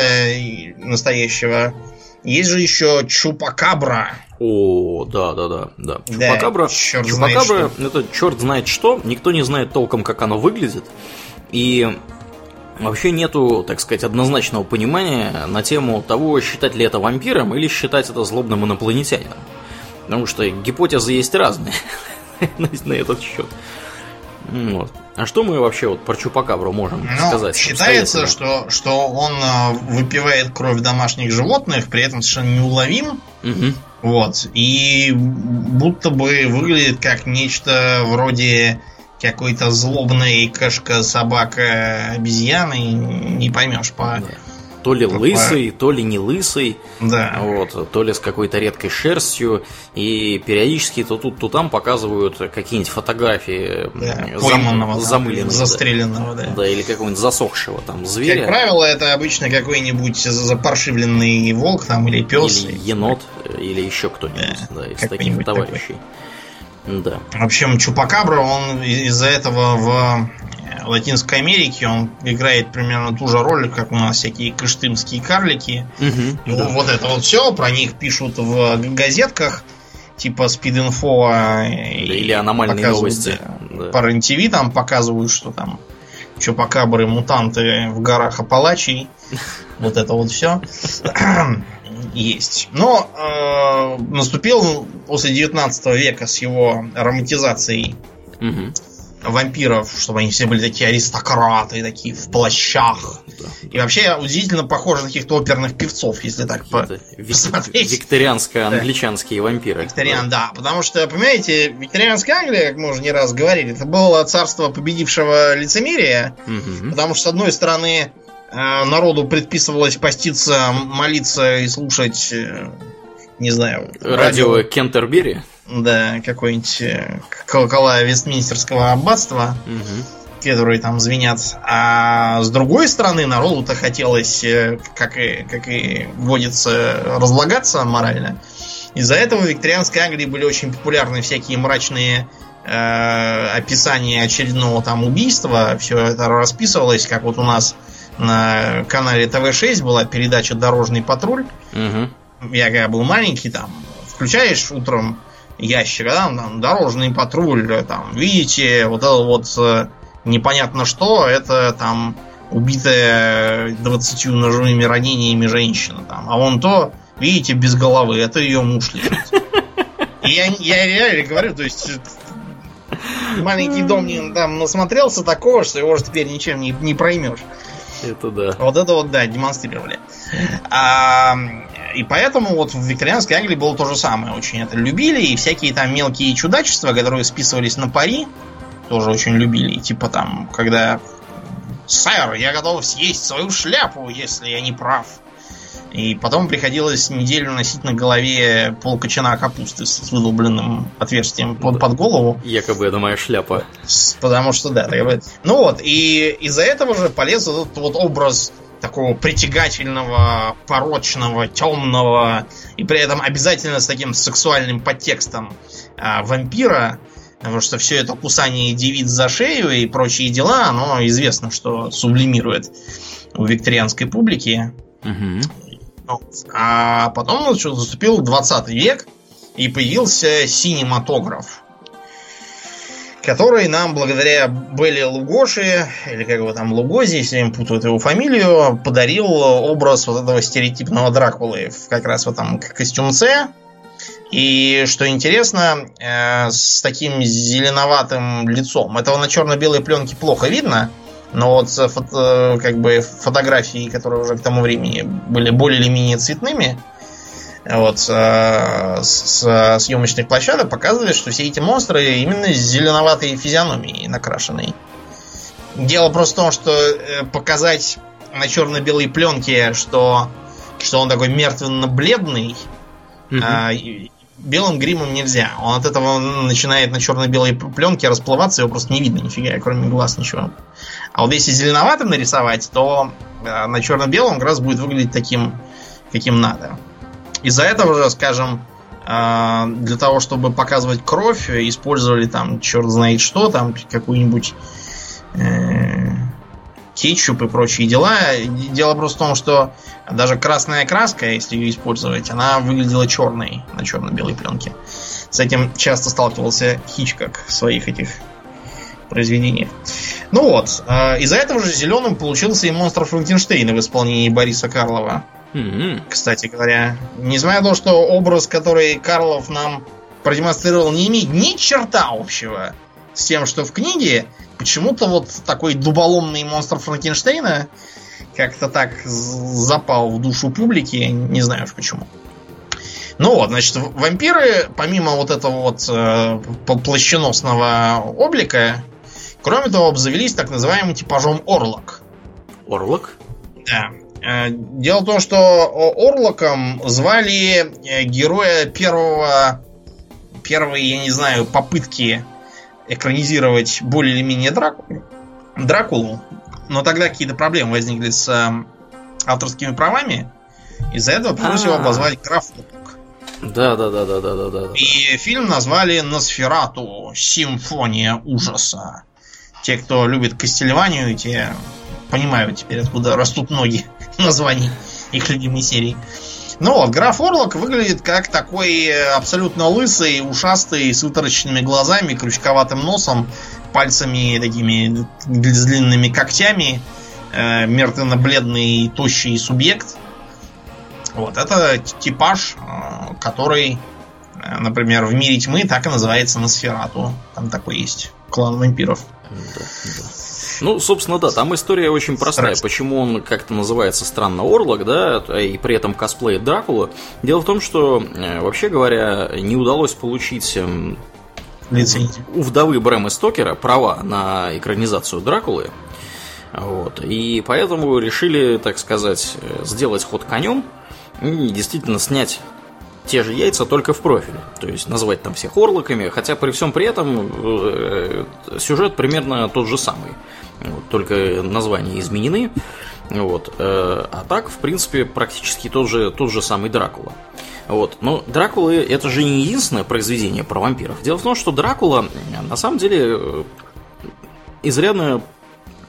настоящего, есть же еще чупакабра. О, да, да, да, да. Чупакабра. Да, черт чупакабра это черт знает что. Никто не знает толком, как оно выглядит. И вообще нету, так сказать, однозначного понимания на тему того, считать ли это вампиром или считать это злобным инопланетянином. Потому что гипотезы есть разные на этот счет. Вот. А что мы вообще вот про Чупакабру можем ну, сказать? Считается, что, что он э, выпивает кровь домашних животных, при этом совершенно неуловим. Угу. Вот. И будто бы выглядит как нечто вроде какой-то злобный кошка, собака, обезьяны, не поймешь по... Да. То ли по... лысый, то ли не лысый, да. вот, то ли с какой-то редкой шерстью. И периодически то тут, то там показывают какие-нибудь фотографии да, пойманного, зам... замыленного, застреленного, да. да. Да, или какого-нибудь засохшего там зверя. Как правило, это обычно какой-нибудь запаршивленный волк там или пес. Или енот, или еще кто-нибудь, да, да из таких товарищей. Такой. Да. В общем, Чупакабра, он из-за этого в Латинской Америке он играет примерно ту же роль, как у нас всякие кыштымские карлики. Угу, и да. Вот это вот все, про них пишут в газетках, типа Спид-инфо. Да, или аномальные новости. Да. По РЕН-ТВ там показывают, что там чупакабры, мутанты в горах Апалачей. Вот это вот все есть. Но э, наступил после 19 века с его романтизацией угу вампиров, чтобы они все были такие аристократы, такие в плащах. Да. И вообще удивительно похожи на каких-то оперных певцов, если так по посмотреть. Викторианско-англичанские вампиры. Викториан, да. Потому что, понимаете, викторианская Англия, как мы уже не раз говорили, это было царство победившего лицемерия. Угу. Потому что, с одной стороны, народу предписывалось поститься, молиться и слушать, э, не знаю... Радио, радио Кентербери? Да, какой-нибудь э, колокола Вестминстерского аббатства, угу. которые там звенят. А с другой стороны, народу-то хотелось, э, как и, как и водится, разлагаться морально. Из-за этого в викторианской Англии были очень популярны всякие мрачные э, описания очередного там убийства. Все это расписывалось, как вот у нас на канале ТВ-6 была передача Дорожный патруль. Угу. Я когда был маленький, там включаешь утром ящика, да, там, дорожный патруль, там, видите, вот это вот э, непонятно что, это там убитая 20 ножевыми ранениями женщина, там, а вон то, видите, без головы, это ее муж лежит. И я, я реально говорю, то есть маленький дом там насмотрелся такого, что его уже теперь ничем не, не проймешь. Это да. Вот это вот, да, демонстрировали. А, и поэтому вот в викторианской Англии было то же самое. Очень это любили. И всякие там мелкие чудачества, которые списывались на пари, тоже очень любили. Типа там, когда Сэр, я готов съесть свою шляпу, если я не прав. И потом приходилось неделю носить на голове полкочана капусты с выдолбленным отверстием под, под голову. Якобы это моя шляпа. Потому что да. Ну вот, и из-за этого же полез этот вот образ такого притягательного, порочного, темного и при этом обязательно с таким сексуальным подтекстом а, вампира, потому что все это кусание девиц за шею и прочие дела, оно известно, что сублимирует у викторианской публики. Угу. А потом значит, наступил 20 век и появился синематограф который нам благодаря Белли Лугоши, или как его там Лугози, если я не путаю его фамилию, подарил образ вот этого стереотипного Дракулы как раз в этом костюмце. И что интересно, э, с таким зеленоватым лицом. Этого на черно-белой пленке плохо видно, но вот фото, как бы фотографии, которые уже к тому времени были более или менее цветными, вот, э, с съемочных площадок показывали, что все эти монстры именно с зеленоватой физиономией накрашенные. Дело просто в том, что э, показать на черно-белой пленке, что, что он такой мертвенно-бледный, угу. а, белым гримом нельзя. Он от этого начинает на черно-белой пленке расплываться, его просто не видно нифига, кроме глаз ничего. А вот если зеленоватым нарисовать, то э, на черно-белом как раз будет выглядеть таким, каким надо. Из-за этого же, скажем, а, для того, чтобы показывать кровь, использовали там черт знает что, там какую-нибудь э, кетчуп и прочие дела. Дело просто в том, что даже красная краска, если ее использовать, она выглядела черной на черно-белой пленке. С этим часто сталкивался Хичкок в своих этих произведениях. Ну вот, э, из-за этого же зеленым получился и монстр Франкенштейна в исполнении Бориса Карлова. Mm-hmm. Кстати говоря, несмотря на то, что образ, который Карлов нам продемонстрировал, не имеет ни черта общего с тем, что в книге, почему-то вот такой дуболомный монстр Франкенштейна как-то так запал в душу публики, не знаю уж почему. Ну вот, значит, вампиры, помимо вот этого вот э, плащеносного облика, кроме того, обзавелись так называемым типажом Орлок. Орлок? Да. Э, дело в том, что Орлоком звали э, героя первого, первой, я не знаю, попытки экранизировать более или менее Дракулу. Дракулу. Но тогда какие-то проблемы возникли с э, авторскими правами. Из-за этого пришлось его а. обозвать граф Да, да, да, да, да, да, да. И фильм назвали Носферату Симфония ужаса. Те, кто любит Кастельванию, те понимают теперь, откуда растут ноги названий их любимой серии. Ну вот, граф Орлок выглядит как такой э, абсолютно лысый, ушастый, с вытаращенными глазами, крючковатым носом, пальцами такими с длинными когтями, э, мертвенно-бледный, тощий субъект. Вот, это типаж, э, который, э, например, в мире тьмы так и называется Носферату. Там такой есть клан вампиров. Да, да. Ну, собственно, да, там история очень простая. Страсть. Почему он как-то называется странно Орлок, да, и при этом косплеит Дракула. Дело в том, что, э, вообще говоря, не удалось получить эм, Лицензию. у вдовы Брэма Стокера права на экранизацию Дракулы. Вот. И поэтому решили, так сказать, э, сделать ход конем и действительно снять те же яйца, только в профиле. То есть назвать там всех орлоками, хотя при всем при этом э, сюжет примерно тот же самый вот, только названия изменены. Вот. Э, а так, в принципе, практически тот же, тот же самый Дракула. Вот. Но Дракула это же не единственное произведение про вампиров. Дело в том, что Дракула на самом деле э, изрядно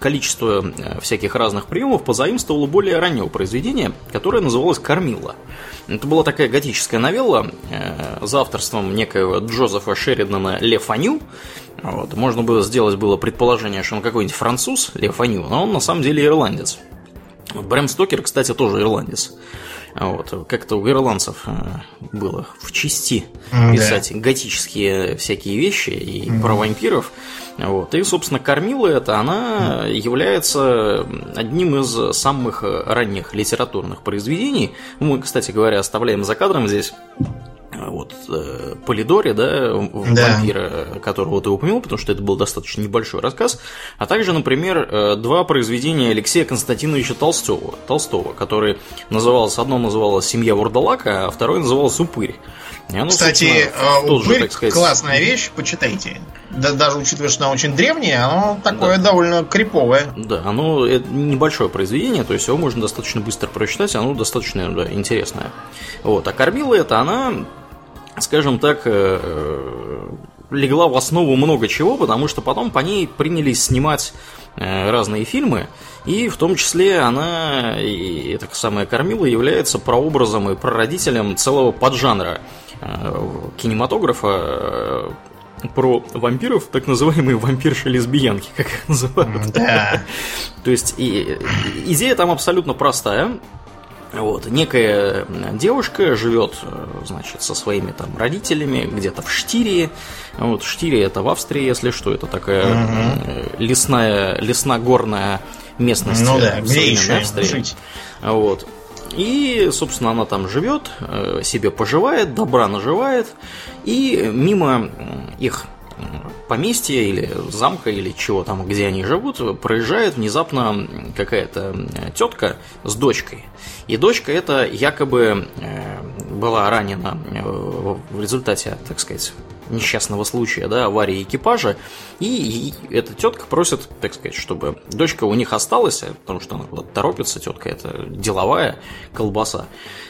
количество э, всяких разных приемов позаимствовало более раннего произведения, которое называлось «Кормила». Это была такая готическая новелла э, за авторством некоего Джозефа Шеридана Ле Фаню. Вот. Можно было сделать было предположение, что он какой-нибудь француз, Ле Фаню, но он на самом деле ирландец. Брэм Стокер, кстати, тоже ирландец. Вот, как-то у ирландцев э, было в части писать да. готические всякие вещи и mm. про вампиров. Вот. И, собственно, Кормила это, она является одним из самых ранних литературных произведений. Мы, кстати говоря, оставляем за кадром здесь вот э, Полидоре, да, да, вампира, которого ты упомянул, потому что это был достаточно небольшой рассказ, а также, например, э, два произведения Алексея Константиновича Толстого, Толстого, который называлось, одно называлось «Семья Вурдалака», а второе называлось «Упырь». Оно, Кстати, э, «Упырь» же, сказать... классная вещь, почитайте. Да, даже учитывая, что она очень древняя, оно такое да. довольно криповое. Да, оно небольшое произведение, то есть его можно достаточно быстро прочитать, оно достаточно да, интересное. Вот, а Кормила это она скажем так, э, легла в основу много чего, потому что потом по ней принялись снимать э, разные фильмы, и в том числе она, и эта самая Кормила, является прообразом и прародителем целого поджанра э, кинематографа про вампиров, так называемые вампирши-лесбиянки, как их называют. Да. То есть и, идея там абсолютно простая. Вот, некая девушка живет, значит, со своими там родителями где-то в Штирии. Вот, Штирия это в Австрии, если что, это такая угу. лесная, лесно-горная местность ну, да, где еще Австрии. Жить? Вот. И, собственно, она там живет, э, себе поживает, добра наживает, и мимо их поместья или замка или чего там, где они живут, проезжает внезапно какая-то тетка с дочкой. И дочка эта якобы э, была ранена э, в результате, так сказать, несчастного случая, да, аварии экипажа, и, эта тетка просит, так сказать, чтобы дочка у них осталась, потому что она куда-то торопится, тетка это деловая колбаса.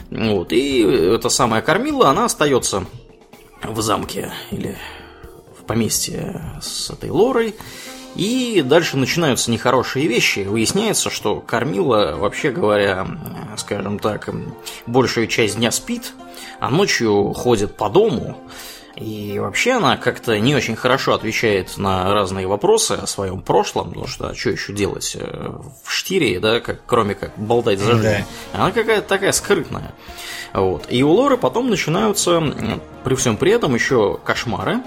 Вот, и эта самая кормила, она остается в замке или поместье с этой Лорой. И дальше начинаются нехорошие вещи. Выясняется, что Кормила, вообще говоря, скажем так, большую часть дня спит, а ночью ходит по дому. И вообще она как-то не очень хорошо отвечает на разные вопросы о своем прошлом, потому что а что еще делать э, в штире, да, как, кроме как болтать за жизнь. Да. Она какая-то такая скрытная. Вот. И у Лоры потом начинаются, при всем при этом, еще кошмары,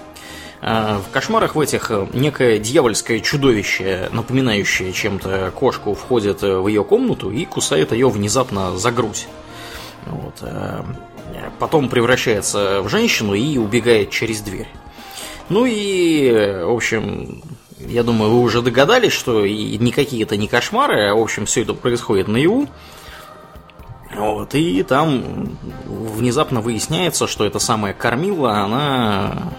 Э, в кошмарах в этих э, некое дьявольское чудовище, напоминающее чем-то кошку, входит в ее комнату и кусает ее внезапно за грудь. Вот. Потом превращается в женщину и убегает через дверь. Ну и, в общем, я думаю, вы уже догадались, что никакие это не кошмары, а, в общем, все это происходит наяву. Вот, и там внезапно выясняется, что эта самая Кармилла, она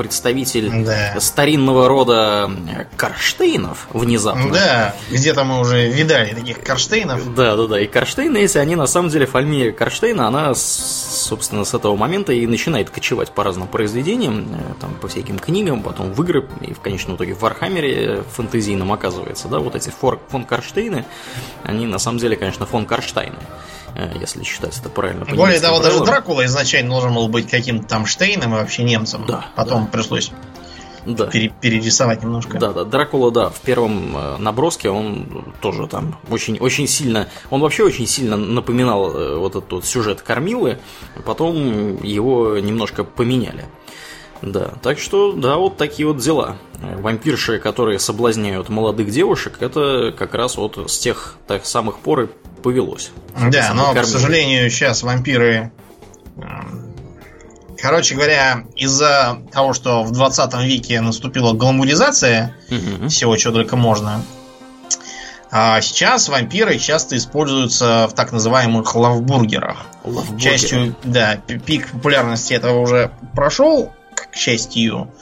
представитель да. старинного рода Карштейнов внезапно. Да, где-то мы уже видали таких Карштейнов. Да, да, да. И Карштейны, если они на самом деле фамилия Карштейна, она, собственно, с этого момента и начинает кочевать по разным произведениям, э, там, по всяким книгам, потом в игры, и в конечном итоге в Warhammer е фэнтезийном оказывается, да, вот эти фон Карштейны, они на самом деле, конечно, фон Карштайны. Э, если считать это правильно. Более того, даже Дракула изначально должен был быть каким-то там Штейном и вообще немцем. Да. Потом да. Пришлось да. Пере, перерисовать немножко. Да, да, Дракула, да, в первом э, наброске он тоже там очень, очень сильно, он вообще очень сильно напоминал э, вот этот вот сюжет Кормилы, потом его немножко поменяли. Да, так что, да, вот такие вот дела. Вампирши, которые соблазняют молодых девушек, это как раз вот с тех так самых пор и повелось. Да, но, к сожалению, сейчас вампиры... Короче говоря, из-за того, что в 20 веке наступила гламуризация угу. всего, чего только можно, а сейчас вампиры часто используются в так называемых лавбургерах. Лавбургеры. Частью, да, пик популярности этого уже прошел, к счастью.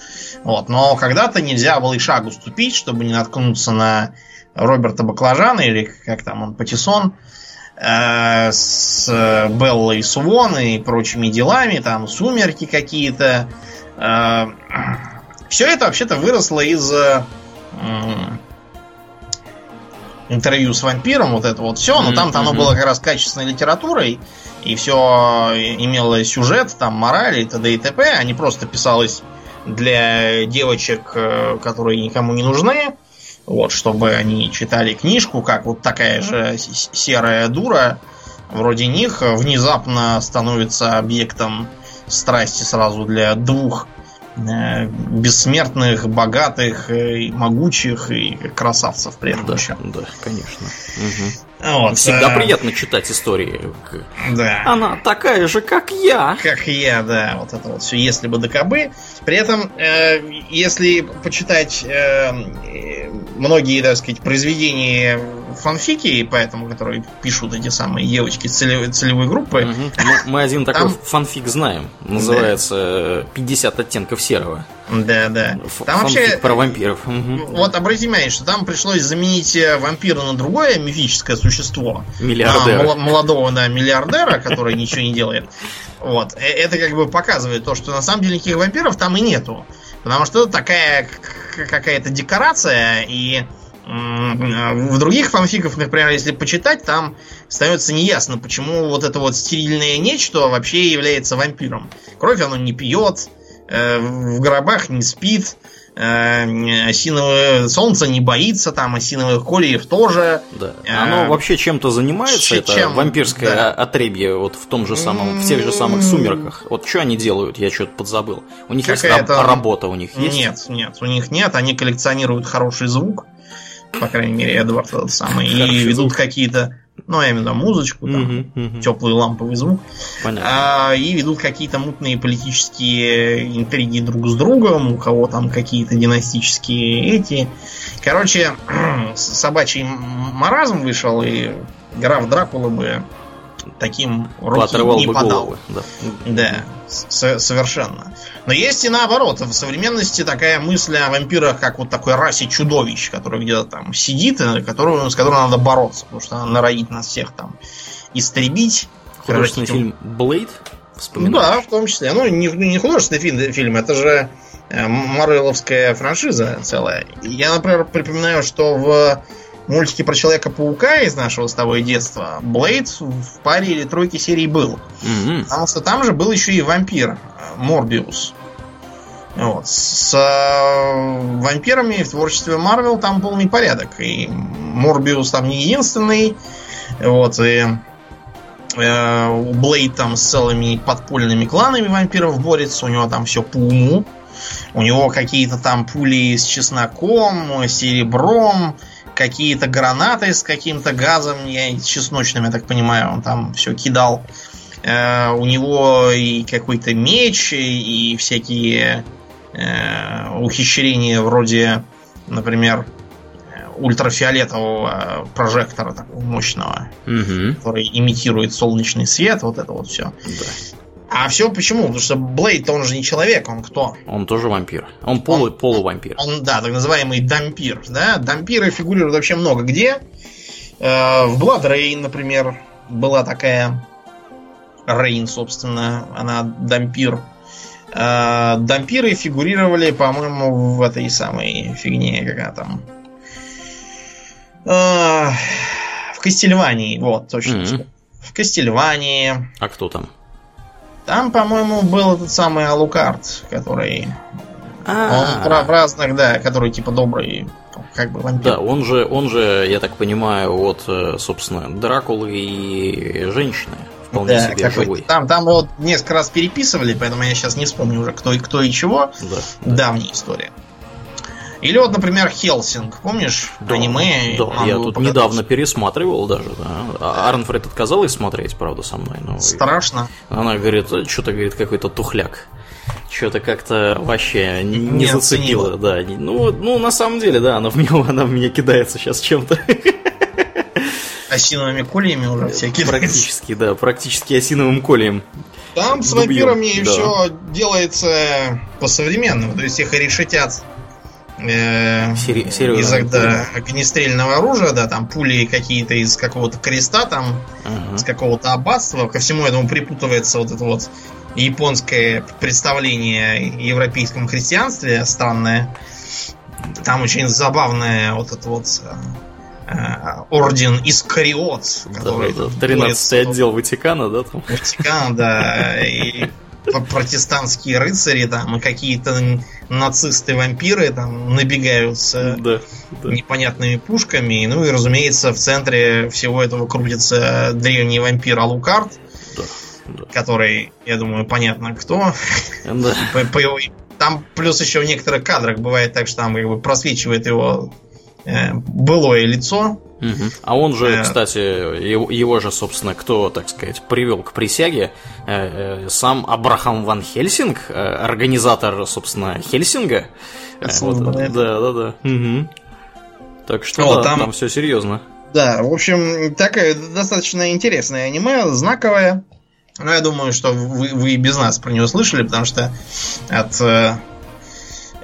Вот, но когда-то нельзя было и шагу ступить, чтобы не наткнуться на Роберта Баклажана или как там он, Патиссон, э, с Беллой Свон и прочими делами, там сумерки какие-то. Э, все это вообще-то выросло из э, интервью с вампиром, вот это вот все, но там-то оно было как раз качественной литературой, и все имело сюжет, там мораль и т.д. и т.п., а не просто писалось для девочек, э, которые никому не нужны, вот, чтобы они читали книжку, как вот такая же серая дура, вроде них, внезапно становится объектом страсти сразу для двух э, бессмертных, богатых, и могучих и красавцев этом да, еще. Да, конечно. Угу. Вот, Всегда а... приятно читать истории. Да. Она такая же, как я. Как я, да. Вот это вот все, если бы да кабы. При этом, э, если почитать э, многие, так сказать, произведения фанфики, поэтому, которые пишут эти самые девочки целевой, целевой группы. Угу. Мы, мы один такой там... фанфик знаем. Называется да. 50 оттенков серого. Да, да. Там вообще про вампиров. Угу. Вот обрати внимание, что там пришлось заменить э, вампира на другое мифическое существо. Миллиардера. молодого, да, миллиардера, который ничего не делает. Вот. Э, это как бы показывает то, что на самом деле никаких вампиров там и нету. Потому что это такая какая-то декорация, и в других фанфиках, например, если почитать, там становится неясно, почему вот это вот стерильное нечто вообще является вампиром. Кровь оно не пьет, э, в гробах не спит, э, осиновое солнце не боится, там осиновых кольев тоже. Да. Э, Оно вообще чем-то занимается, чем, это вампирское да. отребье вот в том же самом, в тех же самых сумерках. Вот что они делают, я что-то подзабыл. У них есть работа, у них есть? Нет, нет, у них нет, они коллекционируют хороший звук, по крайней мере, Эдвард этот самый, и ведут какие-то ну, я имею в виду музычку, там, uh-huh, uh-huh. теплый ламповый звук. А, и ведут какие-то мутные политические интриги друг с другом, у кого там какие-то династические эти. Короче, собачий маразм вышел, и граф Дракула бы таким руки не подал. Головы, да, да совершенно. Но есть и наоборот. В современности такая мысль о вампирах, как вот такой расе чудовищ, который где-то там сидит, и которую, с которой надо бороться, потому что она норовит нас всех там истребить. Художественный фильм Блейд? Да, в том числе. Ну, не, не художественный фильм, фильм, это же э, Марвеловская франшиза целая. Я, например, припоминаю, что в мультике про Человека-паука из нашего с тобой детства Блейд в паре или тройке серий был. Mm-hmm. Потому что там же был еще и вампир э, Морбиус. Вот. С э, вампирами в творчестве Марвел там полный порядок. И Морбиус там не единственный. Вот. И э, Блейд там с целыми подпольными кланами вампиров борется. У него там все по уму. У него какие-то там пули с чесноком, серебром, какие-то гранаты с каким-то газом, я чесночным, я так понимаю, он там все кидал. Э, у него и какой-то меч, и, и всякие э, ухищрения вроде, например, ультрафиолетового прожектора такого мощного, угу. который имитирует солнечный свет, вот это вот все. Да. А все почему? Потому что Блейд, он же не человек, он кто? Он тоже вампир. Он полу, он, полувампир. Он, да, так называемый дампир. Да? Дампиры фигурируют вообще много где. Э, в Blood Rain, например, была такая Рейн, собственно, она дампир. Э, дампиры фигурировали, по-моему, в этой самой фигне, какая там. Э, в Кастильвании, вот, точно. Mm-hmm. В Кастильвании. А кто там? Там, по-моему, был этот самый Алукард, который... А-а-а. Он в разных, да, который типа добрый, как бы вампир. Да, он же, он же, я так понимаю, вот, э, собственно, Дракулы и женщины. Вполне да, себе живой. Там, там вот несколько раз переписывали, поэтому я сейчас не вспомню уже, кто и кто и чего. Да, Давняя история. Или вот, например, Хелсинг, помнишь? Да, аниме. Да, я тут недавно пересматривал даже, да. А Арнфред отказалась смотреть, правда, со мной. Но Страшно. Она говорит, что-то, говорит, какой-то тухляк. Что-то как-то вообще не, не зацепило, да. Ну, ну, на самом деле, да, она в меня, она в меня кидается сейчас чем-то. Осиновыми кольями уже всякие. Практически, да, практически осиновым кольем. Там с вампирами да. все делается по-современному. То есть их решетят э, Сери- из да, огнестрельного оружия, да, там пули какие-то из какого-то креста, там, uh-huh. из какого-то аббатства. Ко всему этому припутывается вот это вот японское представление о европейском христианстве странное. Там очень забавное вот это вот э, орден Искариот, который... Да, 13 отдел Ватикана, да? Там? Ватикана, да. И протестантские рыцари там и какие-то нацисты-вампиры там набегают с да, да. непонятными пушками. Ну и, разумеется, в центре всего этого крутится древний вампир Алукард, да, да. который, я думаю, понятно кто. Да. Там плюс еще в некоторых кадрах бывает так, что там как бы просвечивает его былое лицо. Угу. А он же, э, кстати, его, его же, собственно, кто, так сказать, привел к присяге, э, э, сам Абрахам Ван Хельсинг, э, организатор, собственно, Хельсинга. Э, вот, да, да, да. Угу. Так что О, да, там, там все серьезно. Да, в общем, такое достаточно интересное аниме, знаковое. Но я думаю, что вы, вы без нас про него слышали, потому что от э,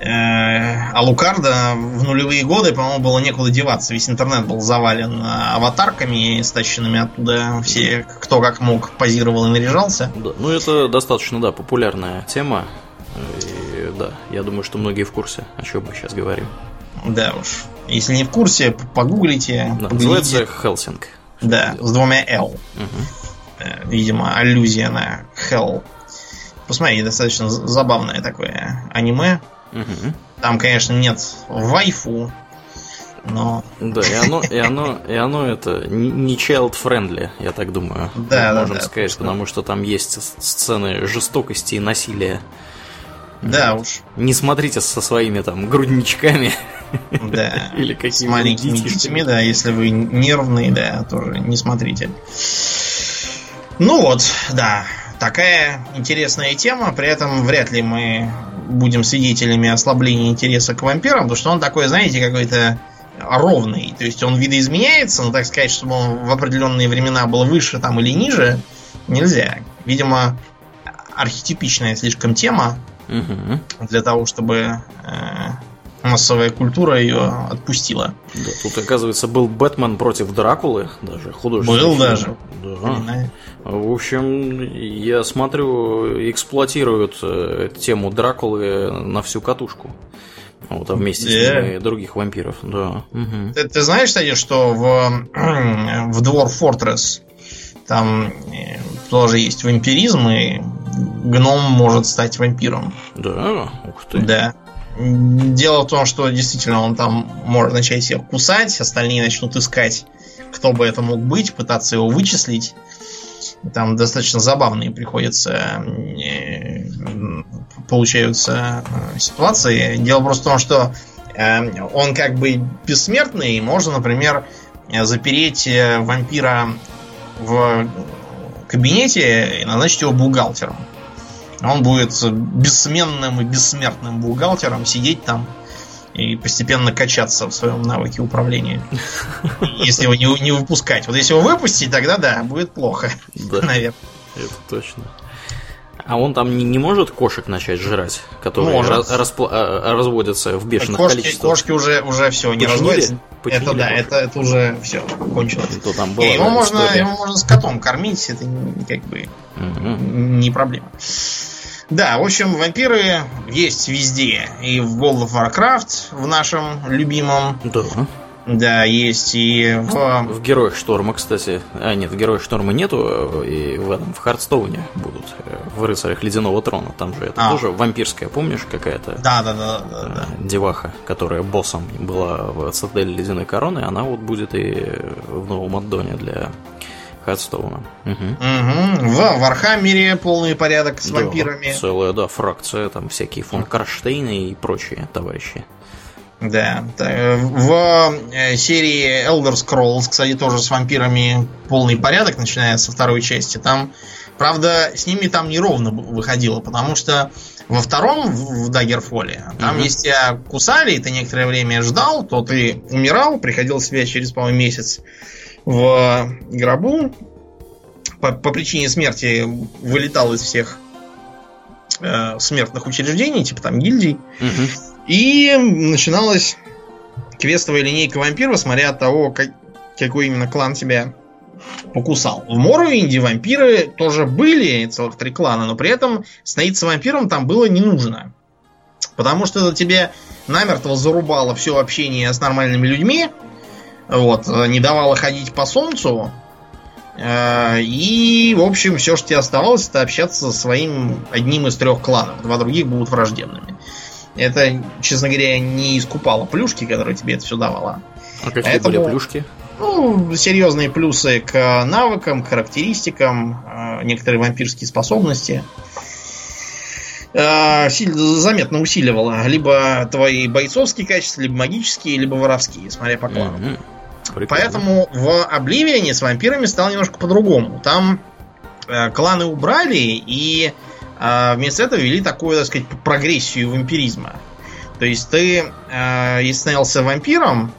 а Лукарда в нулевые годы, по-моему, было некуда деваться. Весь интернет был завален аватарками, стащенными оттуда. Все, кто как мог, позировал и наряжался. Да, ну, это достаточно, да, популярная тема. И, да, я думаю, что многие в курсе, о чем мы сейчас говорим. Да уж. Если не в курсе, погуглите. Да, называется Хелсинг. Да, с двумя L. Угу. Видимо, аллюзия на Hell. Посмотрите, достаточно забавное такое аниме. Угу. Там, конечно, нет вайфу, но... Да, и оно, и оно, и оно это не child-friendly, я так думаю. Да, да, можем да, сказать, потому что там есть сцены жестокости и насилия. Да уж. Не смотрите со своими там грудничками. Да. Или какими-то С маленькими детьми, да, если вы нервные, да, тоже не смотрите. Ну вот, да, такая интересная тема, при этом вряд ли мы будем свидетелями ослабления интереса к вампирам, потому что он такой, знаете, какой-то ровный. То есть он видоизменяется, но так сказать, чтобы он в определенные времена был выше там или ниже, нельзя. Видимо, архетипичная слишком тема угу. для того, чтобы э, массовая культура ее отпустила. Да, тут, оказывается, был Бэтмен против Дракулы, даже художественный. Был даже. Да. В общем, я смотрю, эксплуатируют э, тему Дракулы на всю катушку. Вот, а вместе yeah. с ним и других вампиров, да. Угу. Ты, ты знаешь, кстати, что в, в Dwarf Fortress там э, тоже есть вампиризм, и гном может стать вампиром. Да, ух ты. Да. Дело в том, что действительно он там может начать себя кусать, остальные начнут искать, кто бы это мог быть, пытаться его вычислить. Там достаточно забавные приходится э, получаются э, ситуации. Дело просто в том, что э, он как бы бессмертный, можно, например, запереть вампира в кабинете и назначить его бухгалтером. Он будет бессменным и бессмертным бухгалтером сидеть там и постепенно качаться в своем навыке управления. Если его не, не выпускать. Вот если его выпустить, тогда да, будет плохо. Да. Наверное. Это точно. А он там не, не может кошек начать жрать, которые Может. раз- распла- а, разводятся в бешеных Кошки, количествах? кошки уже, уже все, не разводятся. Починили это да, кошек? это, это уже все, кончилось. То там была Не, его, можно, его можно с котом кормить, это как бы Мгм. не проблема. Да, в общем, вампиры есть везде. И в World of Warcraft, в нашем любимом, Да. да, есть и в... В Героях Шторма, кстати. А, нет, в Героях Шторма нету, и в этом в Хардстоуне будут. э, В Рыцарях Ледяного Трона. Там же это А. тоже вампирская, помнишь, какая-то Да, да, да, да, да. э, деваха, которая боссом была в Цитадели Ледяной Короны, она вот будет и в новом аддоне для Hearthstone а. Мгм. Мгм. В Warhammer е полный порядок с Да, вампирами. целая, да, фракция, там всякие фон Карштейны и прочие товарищи. Да. Э, В э, серии Elder Scrolls, кстати, тоже с вампирами полный порядок, начиная со второй части. Там, правда, с ними там неровно выходило, потому что во втором, в Daggerfall, там, Мгм. если тебя кусали, и ты некоторое время ждал, то ты умирал, приходил в себя через, по-моему, месяц в гробу. По, по причине смерти вылетал из всех э, смертных учреждений, типа там гильдий. Мгм. И начиналась квестовая линейка вампиров, смотря от того, как- какой именно клан тебя покусал. В Моровинде вампиры тоже были, целых три клана, но при этом становиться вампиром там было не нужно. Потому что это тебе намертво зарубало все общение с нормальными людьми, вот, э, не давало ходить по солнцу, э, и, в общем, все, что тебе оставалось, это общаться со своим одним из трех кланов. Два других будут враждебными. Это, честно говоря, не искупало плюшки, которые тебе это все давало. А какие Поэтому- были плюшки? Ну, серьезные плюсы к навыкам, к характеристикам, э, некоторые вампирские способности. Э, заметно усиливало либо твои бойцовские качества, либо магические, либо воровские, смотря по клану. Мгм. Прикольно. Поэтому в Обливионе с вампирами стало немножко по-другому. Там э, кланы убрали и э, вместо этого ввели такую, так сказать, прогрессию вампиризма. То есть ты, э, если становился вампиром,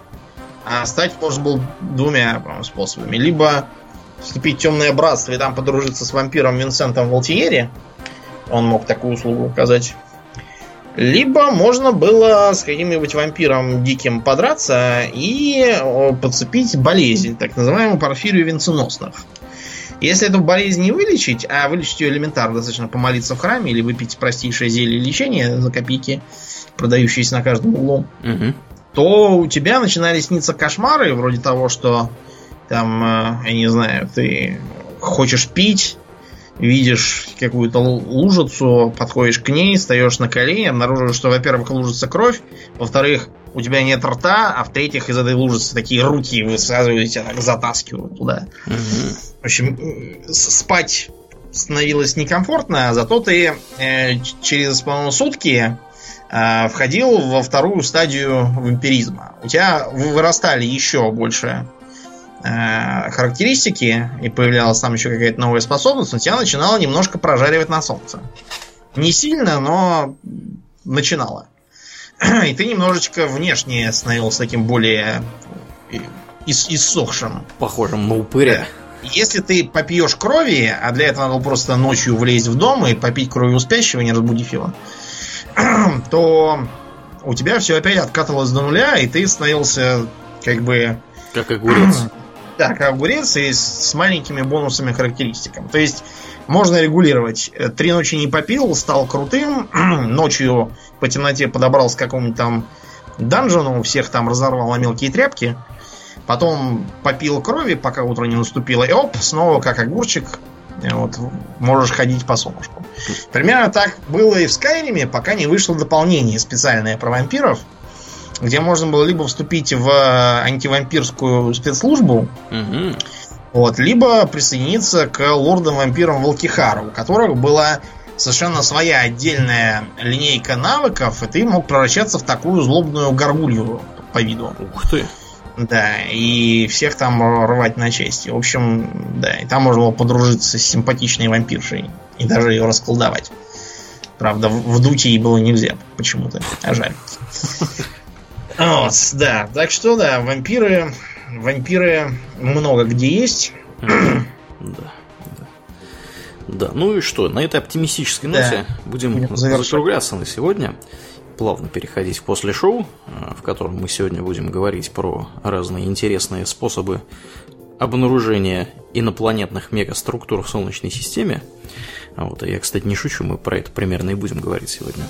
а стать можно было двумя способами. Либо вступить в темное братство и там подружиться с вампиром Винсентом Валтиери. Он мог такую услугу оказать. Либо можно было с каким-нибудь вампиром диким подраться и подцепить болезнь, так называемую порфирию венценосных. Если эту болезнь не вылечить, а вылечить ее элементарно, достаточно помолиться в храме или выпить простейшее зелье лечения за копейки, продающиеся на каждом углу, Мгм. то у тебя начинали сниться кошмары, вроде того, что там, э, я не знаю, ты хочешь пить, видишь какую-то лужицу, подходишь к ней, встаешь на колени, обнаруживаешь, что, во-первых, лужица кровь, во-вторых, у тебя нет рта, а в-третьих, из этой лужицы такие руки высказывают, тебя так затаскивают туда. Мгм. В общем, спать становилось некомфортно, зато ты э, через, по-моему, сутки э, входил во вторую стадию вампиризма. У тебя вы- вырастали еще больше характеристики, и появлялась там еще какая-то новая способность, но тебя начинало немножко прожаривать на солнце. Не сильно, но начинало. И ты немножечко внешне становился таким более э, ис- иссохшим. Похожим на упыря. Если ты попьешь крови, а для этого надо просто ночью влезть в дом и попить крови у спящего, не разбудив его, то у тебя все опять откатывалось до нуля, и ты становился как бы Как огурец. да, и с, с маленькими бонусами характеристикам. То есть можно регулировать. Э, Три ночи не попил, стал крутым, ночью по темноте подобрался к какому-нибудь там данжену, всех там разорвал на мелкие тряпки, потом попил крови, пока утро не наступило, и оп, снова как огурчик, э, вот, можешь ходить по солнышку. Примерно так было и в Скайриме, пока не вышло дополнение специальное про вампиров, где можно было либо вступить в антивампирскую спецслужбу, Мгм. вот, либо присоединиться к лордам-вампирам Волкихару, у которых была совершенно своя отдельная линейка навыков, и ты мог превращаться в такую злобную горгулью по виду. Ух ты. Да, и всех там рвать на части. В общем, да, и там можно было подружиться с симпатичной вампиршей и даже ее расколдовать. Правда, в, в дуть ей было нельзя почему-то. А жаль. Вот, да. Так что, да, вампиры... Вампиры много где есть. Да. да. Да, ну и что, на этой оптимистической ноте да. будем закругляться на сегодня, плавно переходить в после шоу, э, в котором мы сегодня будем говорить про разные интересные способы обнаружения инопланетных мегаструктур в Солнечной системе. А вот, я, кстати, не шучу, мы про это примерно и будем говорить сегодня.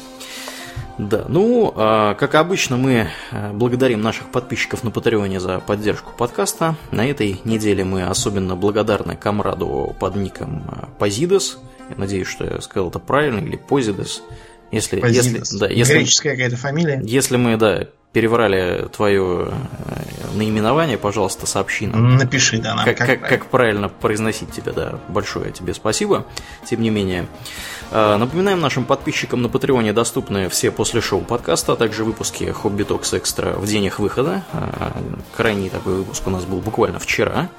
Да, ну, а, как обычно, мы а, благодарим наших подписчиков на Патреоне за поддержку подкаста. На этой неделе мы особенно благодарны комраду под ником Позидос. Я надеюсь, что я сказал это правильно, или Позидос. Если, если, да, если, Греческая какая-то фамилия. Если мы, да, переврали твое э, наименование, пожалуйста, сообщи нам. Напиши, да, нам как, как, правильно. как правильно произносить тебя, да. Большое тебе спасибо. Тем не менее. Э, напоминаем нашим подписчикам на Патреоне доступны все после шоу подкаста, а также выпуски Хобби Токс Экстра в день их выхода. Э, крайний такой выпуск у нас был буквально вчера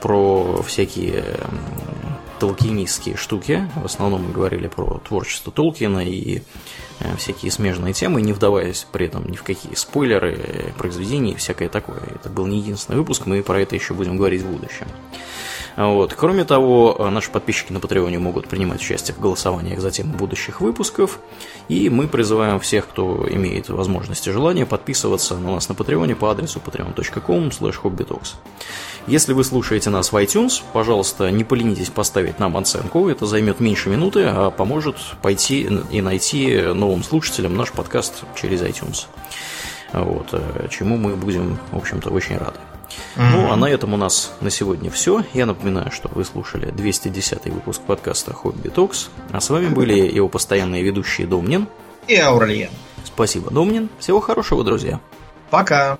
про всякие толкинистские штуки. В основном мы говорили про творчество Толкина и Э, всякие смежные темы, не вдаваясь при этом ни в какие спойлеры, э, произведения и всякое такое. Это был не единственный выпуск, мы про это еще будем говорить в будущем. Вот. Кроме того, э, наши подписчики на Патреоне могут принимать участие в голосованиях за темы будущих выпусков, и мы призываем всех, кто имеет возможность и желание, подписываться на нас на Патреоне по адресу patreon.com. Если вы слушаете нас в iTunes, пожалуйста, не поленитесь поставить нам оценку, это займет меньше минуты, а поможет пойти и найти новым слушателям наш подкаст через iTunes. Вот, э, чему мы будем, в общем-то, очень рады. Mm-hmm. Ну, а на этом у нас на сегодня все. Я напоминаю, что вы слушали 210 выпуск подкаста Хобби Токс. А с вами были его постоянные ведущие Домнин и Аурлиен. Спасибо, Домнин. Всего хорошего, друзья. Пока.